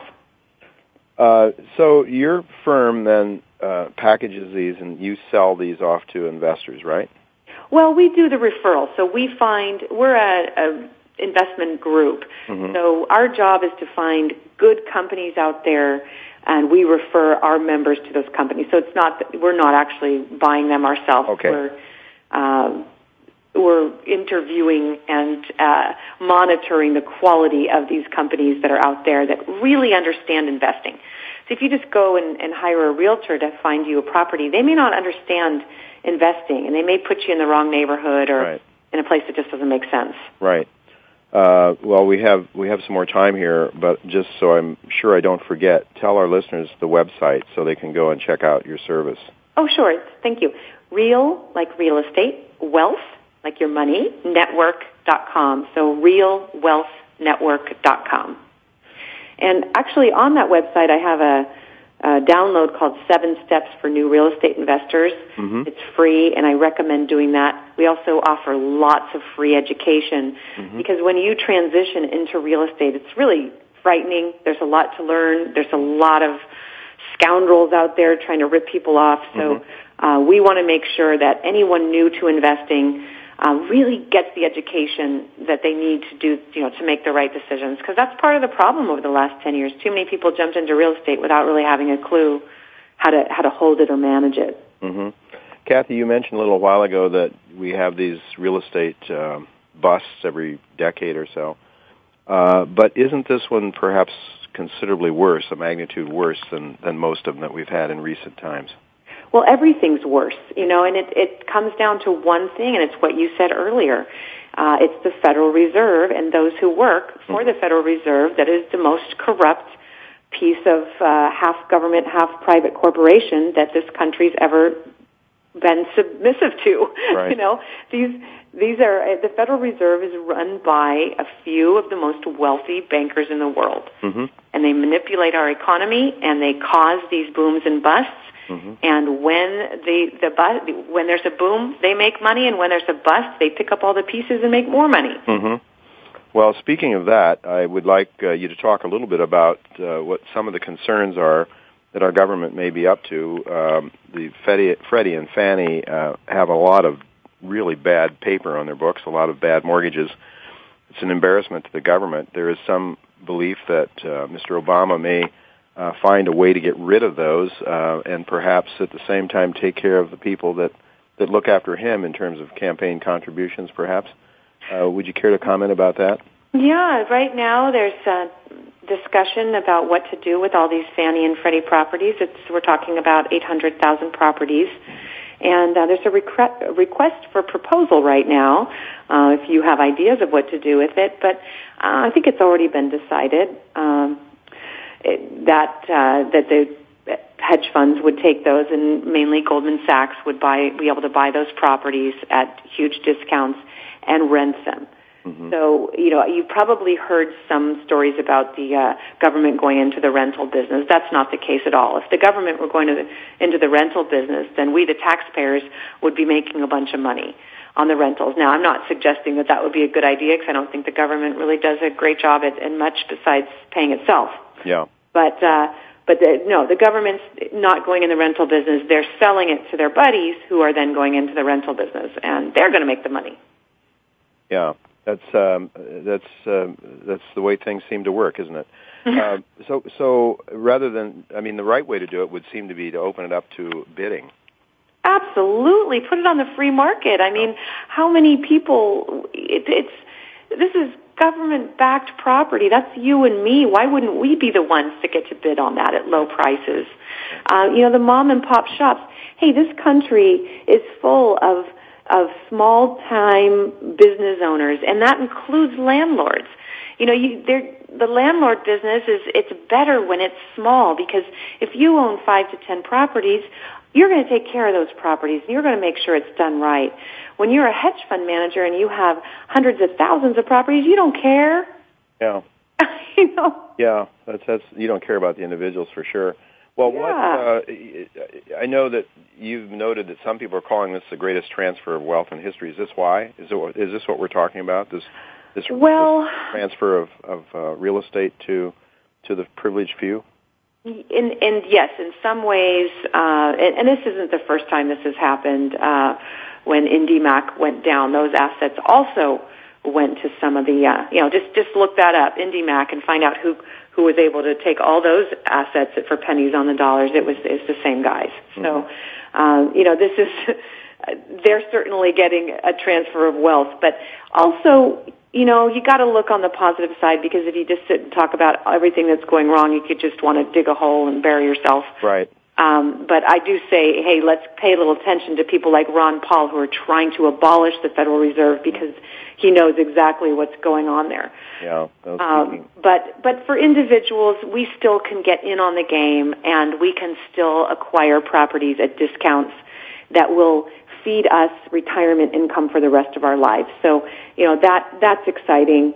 Speaker 4: Uh, so your firm then uh, packages these, and you sell these off to investors, right?
Speaker 11: Well, we do the referral. So we find we're a, a investment group.
Speaker 4: Mhm.
Speaker 11: So our job is to find good companies out there, and we refer our members to those companies. So it's not we're not actually buying them ourselves.
Speaker 4: Okay.
Speaker 11: We're, um, who are interviewing and uh, monitoring the quality of these companies that are out there that really understand investing. So if you just go and, and hire a realtor to find you a property, they may not understand investing, and they may put you in the wrong neighborhood or
Speaker 4: Right.
Speaker 11: in a place that just doesn't make sense.
Speaker 4: Right. Uh, well, we have we have some more time here, but just so I'm sure I don't forget, tell our listeners the website so they can go and check out your service.
Speaker 11: Oh, sure. Thank you. Real, like real estate, wealth, like your money, network.com. So realwealthnetwork.com. And actually on that website I have a, a download called Seven Steps for New Real Estate Investors.
Speaker 4: Mm-hmm.
Speaker 11: It's free and I recommend doing that. We also offer lots of free education because when you transition into real estate, it's really frightening. There's a lot to learn. There's a lot of scoundrels out there trying to rip people off. So uh, we want to make sure that anyone new to investing uh, really gets the education that they need to do, you know, to make the right decisions. Because that's part of the problem over the last 10 years. Too many people jumped into real estate without really having a clue how to how to hold it or manage it.
Speaker 4: hmm Kathy, you mentioned a little while ago that we have these real estate um, busts every decade or so. Uh, but isn't this one perhaps considerably worse, a magnitude worse than, than most of them that we've had in recent times?
Speaker 11: Well, everything's worse, you know, and it, it comes down to one thing, and it's what you said earlier. Uh, it's the Federal Reserve and those who work for the Federal Reserve that is the most corrupt piece of uh, half government, half private corporation that this country's ever been submissive to.
Speaker 4: Right.
Speaker 11: you know, these these are uh, the Federal Reserve is run by a few of the most wealthy bankers in the world,
Speaker 4: Mm-hmm.
Speaker 11: and they manipulate our economy and they cause these booms and busts.
Speaker 4: Mm-hmm.
Speaker 11: And when the the bu- when there's a boom, they make money, and when there's a bust, they pick up all the pieces and make more money.
Speaker 4: hmm Well, speaking of that, I would like uh, you to talk a little bit about uh, what some of the concerns are that our government may be up to. Um, the Freddie, Freddie and Fannie uh, have a lot of really bad paper on their books, a lot of bad mortgages. It's an embarrassment to the government. There is some belief that uh, Mr. Obama may uh, find a way to get rid of those, uh, and perhaps at the same time take care of the people that that look after him in terms of campaign contributions, perhaps. Uh, would you care to comment about that?
Speaker 11: Yeah, right now there's a discussion about what to do with all these Fannie and Freddie properties. It's we're talking about 800,000 properties. And uh, there's a, recre- request for proposal right now uh, if you have ideas of what to do with it. But uh, I think it's already been decided um, it, that uh, that the hedge funds would take those, and mainly Goldman Sachs would buy be able to buy those properties at huge discounts and rent them. So, you know, you probably heard some stories about the uh, government going into the rental business. That's not the case at all. If the government were going to the, into the rental business, then we, the taxpayers, would be making a bunch of money on the rentals. Now, I'm not suggesting that that would be a good idea because I don't think the government really does a great job at, at much besides paying itself.
Speaker 4: Yeah.
Speaker 11: But uh, but the, no, the government's not going in the rental business. They're selling it to their buddies who are then going into the rental business, and they're going to make the money.
Speaker 4: Yeah, that's um, that's um, that's the way things seem to work, isn't it? uh, so so rather than, I mean, the right way to do it would seem to be to open it up to bidding.
Speaker 11: Absolutely, put it on the free market. I mean, how many people? It, it's this is government-backed property. That's you and me. Why wouldn't we be the ones to get to bid on that at low prices? Uh, you know, the mom and pop shops. Hey, this country is full of of small-time business owners, and that includes landlords. You know, you, the landlord business is it's better when it's small because if you own five to ten properties, you're going to take care of those properties and you're going to make sure it's done right. When you're a hedge fund manager and you have hundreds of thousands of properties, you don't care.
Speaker 4: Yeah.
Speaker 11: you know.
Speaker 4: Yeah, that's that's you don't care about the individuals for sure. Well, what uh, I know that you've noted that some people are calling this the greatest transfer of wealth in history. Is this why? Is it is this what we're talking about? This this,
Speaker 11: well,
Speaker 4: this transfer of of uh, real estate to to the privileged few.
Speaker 11: In, and yes, in some ways, uh, and, and this isn't the first time this has happened. Uh, when IndyMac went down, those assets also went to some of the, uh, you know, just just look that up, IndyMac, and find out who who was able to take all those assets for pennies on the dollars. It was it's the same guys. So, um, you know, this is uh, they're certainly getting a transfer of wealth. But also, you know, you got to look on the positive side because if you just sit and talk about everything that's going wrong, you could just want to dig a hole and bury yourself.
Speaker 4: Right.
Speaker 11: Um, but I do say, hey, let's pay a little attention to people like Ron Paul who are trying to abolish the Federal Reserve because he knows exactly what's going on there.
Speaker 4: Yeah.
Speaker 11: Um, but but for individuals, we still can get in on the game, and we can still acquire properties at discounts that will feed us retirement income for the rest of our lives. So you know that that's exciting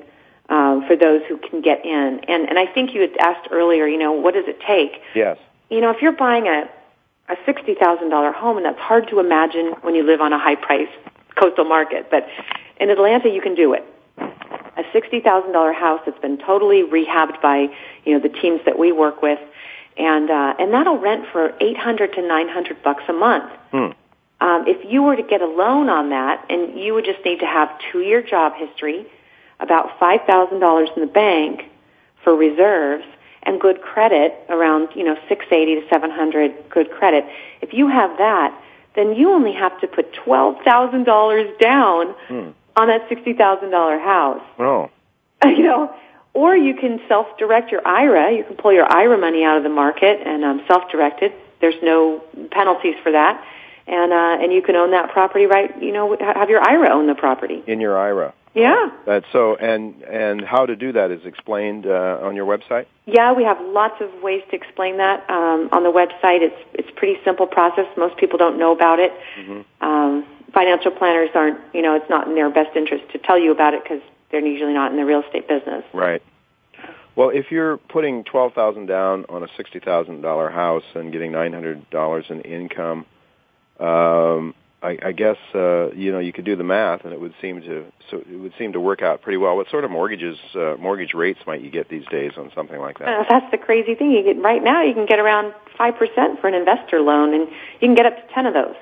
Speaker 11: um, for those who can get in. And and I think you had asked earlier, you know, what does it take?
Speaker 4: Yes.
Speaker 11: You know, if you're buying a a sixty thousand dollar home, and that's hard to imagine when you live on a high price coastal market, but in Atlanta you can do it. A sixty thousand dollar house that's been totally rehabbed by you know the teams that we work with, and uh, and that'll rent for eight hundred to nine hundred bucks a month.
Speaker 4: Hmm.
Speaker 11: Um, if you were to get a loan on that, and you would just need to have two-year job history, about five thousand dollars in the bank for reserves, and good credit around you know six eighty to seven hundred good credit. If you have that, then you only have to put twelve thousand dollars down
Speaker 4: Hmm.
Speaker 11: on that sixty thousand dollar house.
Speaker 4: Oh.
Speaker 11: You know, or you can self-direct your IRA. You can pull your IRA money out of the market and um, self-direct it. There's no penalties for that, and uh, and you can own that property right. You know, have your IRA own the property.
Speaker 4: In your IRA.
Speaker 11: Yeah.
Speaker 4: That's so. And and how to do that is explained uh, on your website.
Speaker 11: Yeah, we have lots of ways to explain that um, on the website. It's it's a pretty simple process. Most people don't know about it.
Speaker 4: Mm-hmm.
Speaker 11: Um, financial planners aren't, you know, it's not in their best interest to tell you about it because they're usually not in the real estate business.
Speaker 4: Right. Well, if you're putting twelve thousand down on a sixty thousand dollar house and getting nine hundred dollars in income, um, I, I guess uh, you know you could do the math, and it would seem to so it would seem to work out pretty well. What sort of mortgages, uh, mortgage rates might you get these days on something like that?
Speaker 11: Uh, that's the crazy thing. You get right now, you can get around five percent for an investor loan, and you can get up to ten of those.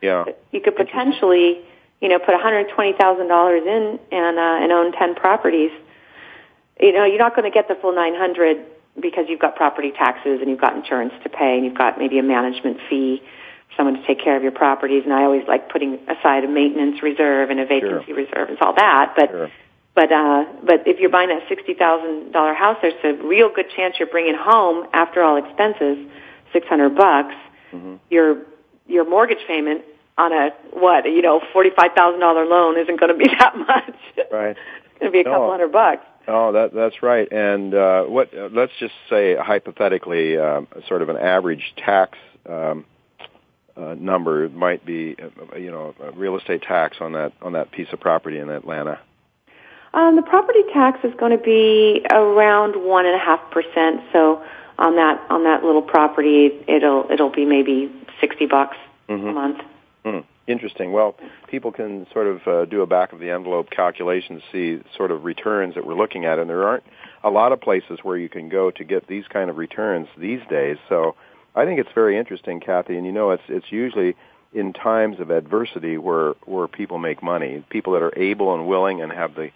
Speaker 4: Yeah.
Speaker 11: You could potentially, you know, put one hundred twenty thousand dollars in and uh, and own ten properties. You know, you're not going to get the full nine hundred because you've got property taxes and you've got insurance to pay and you've got maybe a management fee someone to take care of your properties. And I always like putting aside a maintenance reserve and a vacancy reserve and all that. But but uh, but if you're buying that sixty thousand dollar house, there's a real good chance you're bringing home after all expenses six hundred bucks.
Speaker 4: Mm-hmm.
Speaker 11: Your your mortgage payment on a what you know forty five thousand dollar loan isn't going to be that much.
Speaker 4: Right.
Speaker 11: it's going to be a couple
Speaker 4: No.
Speaker 11: hundred bucks.
Speaker 4: Oh, that that's right. And uh, what? Uh, let's just say hypothetically, um, sort of an average tax um, uh, number might be, uh, you know, a real estate tax on that on that piece of property in Atlanta.
Speaker 11: Um, the property tax is going to be around one and a half percent. So on that on that little property, it'll it'll be maybe sixty bucks
Speaker 4: Mhm.
Speaker 11: a month.
Speaker 4: Hmm. Interesting. Well, people can sort of uh, do a back of the envelope calculation to see sort of returns that we're looking at, and there aren't a lot of places where you can go to get these kind of returns these days. So I think it's very interesting, Kathy. And you know, it's it's usually in times of adversity where where people make money. People that are able and willing and have the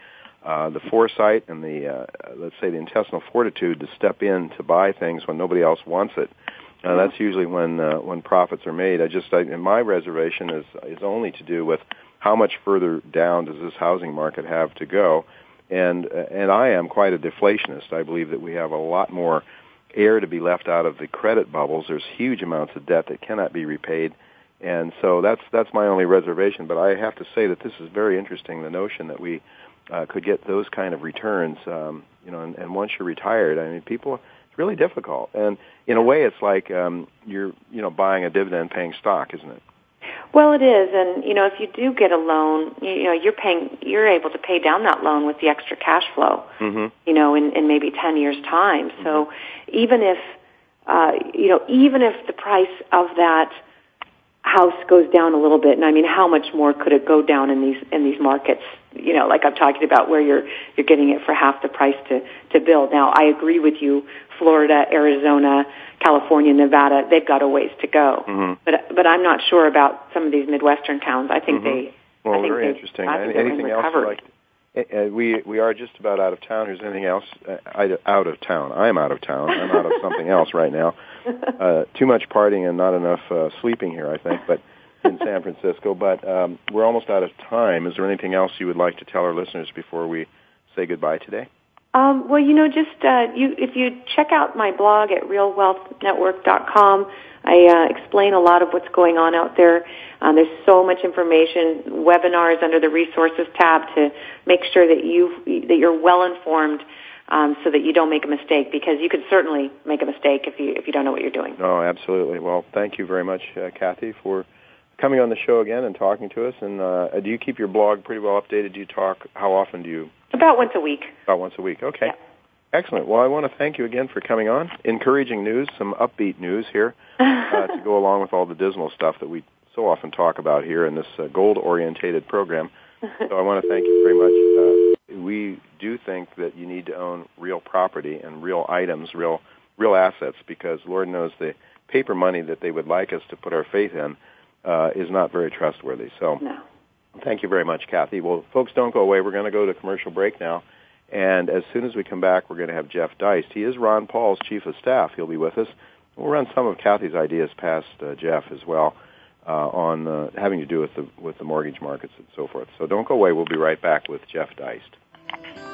Speaker 4: uh, the foresight and the uh, let's say the intestinal fortitude to step in to buy things when nobody else wants it. Uh, that's usually when uh, when profits are made. I just I, and my reservation is is only to do with how much further down does this housing market have to go, and uh, and I am quite a deflationist. I believe that we have a lot more air to be left out of the credit bubbles. There's huge amounts of debt that cannot be repaid, and so that's that's my only reservation. But I have to say that this is very interesting. The notion that we uh, could get those kind of returns, um, you know, and, and once you're retired, I mean, people it's really difficult. And in a way, it's like um, you're you know buying a dividend paying stock, isn't it?
Speaker 11: Well, it is, and you know, if you do get a loan, you, know, you're paying, you're able to pay down that loan with the extra cash flow.
Speaker 4: Mm-hmm.
Speaker 11: you know, in, in maybe 10 years' time. So even if, uh, you know, even if the price of that house goes down a little bit, and I mean, how much more could it go down in these, in these markets? You know, like I'm talking about where you're, you're getting it for half the price to, to build. Now, I agree with you, Florida, Arizona, California, Nevada, they've got a ways to go.
Speaker 4: Mm-hmm.
Speaker 11: But, but I'm not sure about some of these Midwestern towns. I think
Speaker 4: Mhm.
Speaker 11: they,
Speaker 4: Well,
Speaker 11: I think
Speaker 4: very
Speaker 11: they-
Speaker 4: interesting.
Speaker 11: I think
Speaker 4: anything else? you'd. Like uh, uh, we we are just about out of town. Is anything else uh, I- out of town? I am out of town. I'm out of something else right now. Uh, too much partying and not enough uh, sleeping here, I think. But in San Francisco. But um, we're almost out of time. Is there anything else you would like to tell our listeners before we say goodbye today?
Speaker 11: Um, well, you know, just uh, you if you check out my blog at realwealthnetwork.com, I uh, explain a lot of what's going on out there. Um, there's so much information, webinars under the resources tab to make sure that you that you're well informed, um, so that you don't make a mistake. Because you could certainly make a mistake if you if you don't know what you're doing.
Speaker 4: No, absolutely. Well, thank you very much, uh, Kathy, for coming on the show again and talking to us. And uh, do you keep your blog pretty well updated? Do you talk? How often do you?
Speaker 11: About once a week.
Speaker 4: About once a week. Okay.
Speaker 11: Yeah.
Speaker 4: Excellent. Well, I want to thank you again for coming on. Encouraging news, some upbeat news here uh, to go along with all the dismal stuff that we so often talk about here in this uh, gold-orientated program. So I want to thank you very much. Uh, we do think that you need to own real property and real items, real real assets, because Lord knows the paper money that they would like us to put our faith in uh, is not very trustworthy. So,
Speaker 11: no.
Speaker 4: thank you very much, Kathy. Well, folks, don't go away. We're going to go to commercial break now. And as soon as we come back, we're going to have Jeff Deist. He is Ron Paul's chief of staff. He'll be with us. We'll run some of Kathy's ideas past uh, Jeff as well uh, on uh, having to do with the with the mortgage markets and so forth. So don't go away. We'll be right back with Jeff Deist.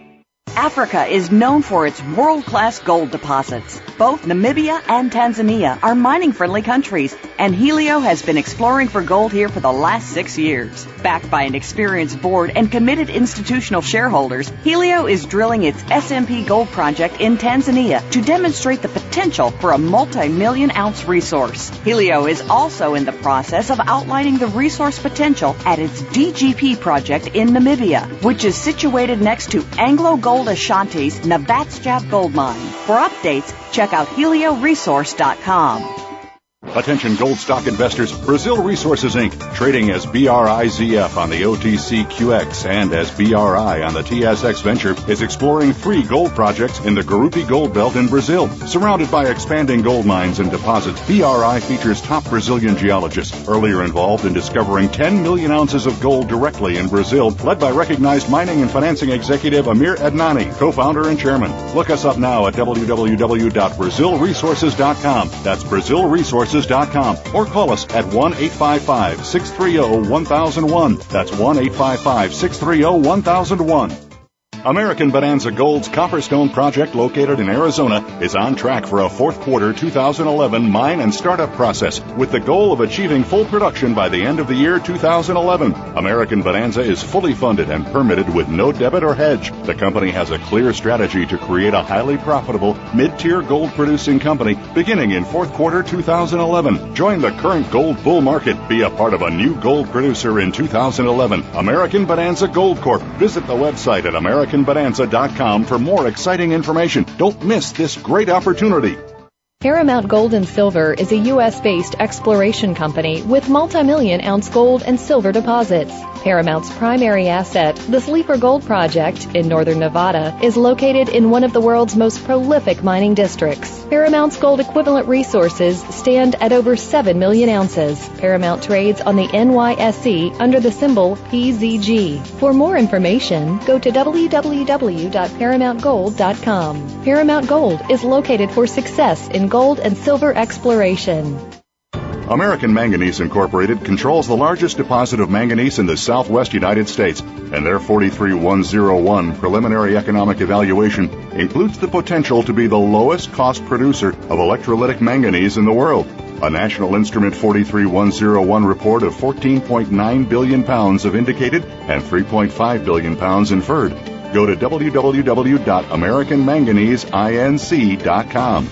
Speaker 3: Africa is known for its world-class gold deposits. Both Namibia and Tanzania are mining-friendly countries, and Helio has been exploring for gold here for the last six years. Backed by an experienced board and committed institutional shareholders, Helio is drilling its SMP Gold project in Tanzania to demonstrate the potential for a multi-million ounce resource. Helio is also in the process of outlining the resource potential at its DGP project in Namibia, which is situated next to Anglo Gold Ashanti's Navachab Gold Mine. For updates, check out helioresource.com.
Speaker 1: Attention gold stock investors, Brazil Resources Inc., trading as BRIZF on the OTCQX and as BRI on the TSX Venture, is exploring three gold projects in the Gurupi Gold Belt in Brazil. Surrounded by expanding gold mines and deposits, BRI features top Brazilian geologists, earlier involved in discovering 10 million ounces of gold directly in Brazil, led by recognized mining and financing executive Amir Adnani, co-founder and chairman. Look us up now at www.brazilresources.com. That's Brazil Resources or call us at 1 855 630 1001. That's 1 855 630 1001. American Bonanza Gold's Copperstone project located in Arizona is on track for a fourth quarter 2011 mine and startup process with the goal of achieving full production by the end of the year 2011. American Bonanza is fully funded and permitted with no debit or hedge. The company has a clear strategy to create a highly profitable mid-tier gold producing company beginning in fourth quarter 2011. Join the current gold bull market. Be a part of a new gold producer in 2011. American Bonanza Gold Corp. Visit the website at American AmericanBonanza.com for more exciting information. Don't miss this great opportunity.
Speaker 6: Paramount Gold and Silver is a U.S.-based exploration company with multi-million ounce gold and silver deposits. Paramount's primary asset, the Sleeper Gold Project in northern Nevada, is located in one of the world's most prolific mining districts. Paramount's gold equivalent resources stand at over 7 million ounces. Paramount trades on the NYSE under the symbol PZG. For more information, go to www.paramountgold.com. Paramount Gold is located for success in gold and silver exploration.
Speaker 1: American Manganese Incorporated controls the largest deposit of manganese in the southwest United States, and their 43101 preliminary economic evaluation includes the potential to be the lowest cost producer of electrolytic manganese in the world. A National Instrument 43101 report of 14.9 billion pounds of indicated and 3.5 billion pounds inferred. Go to www.americanmanganeseinc.com.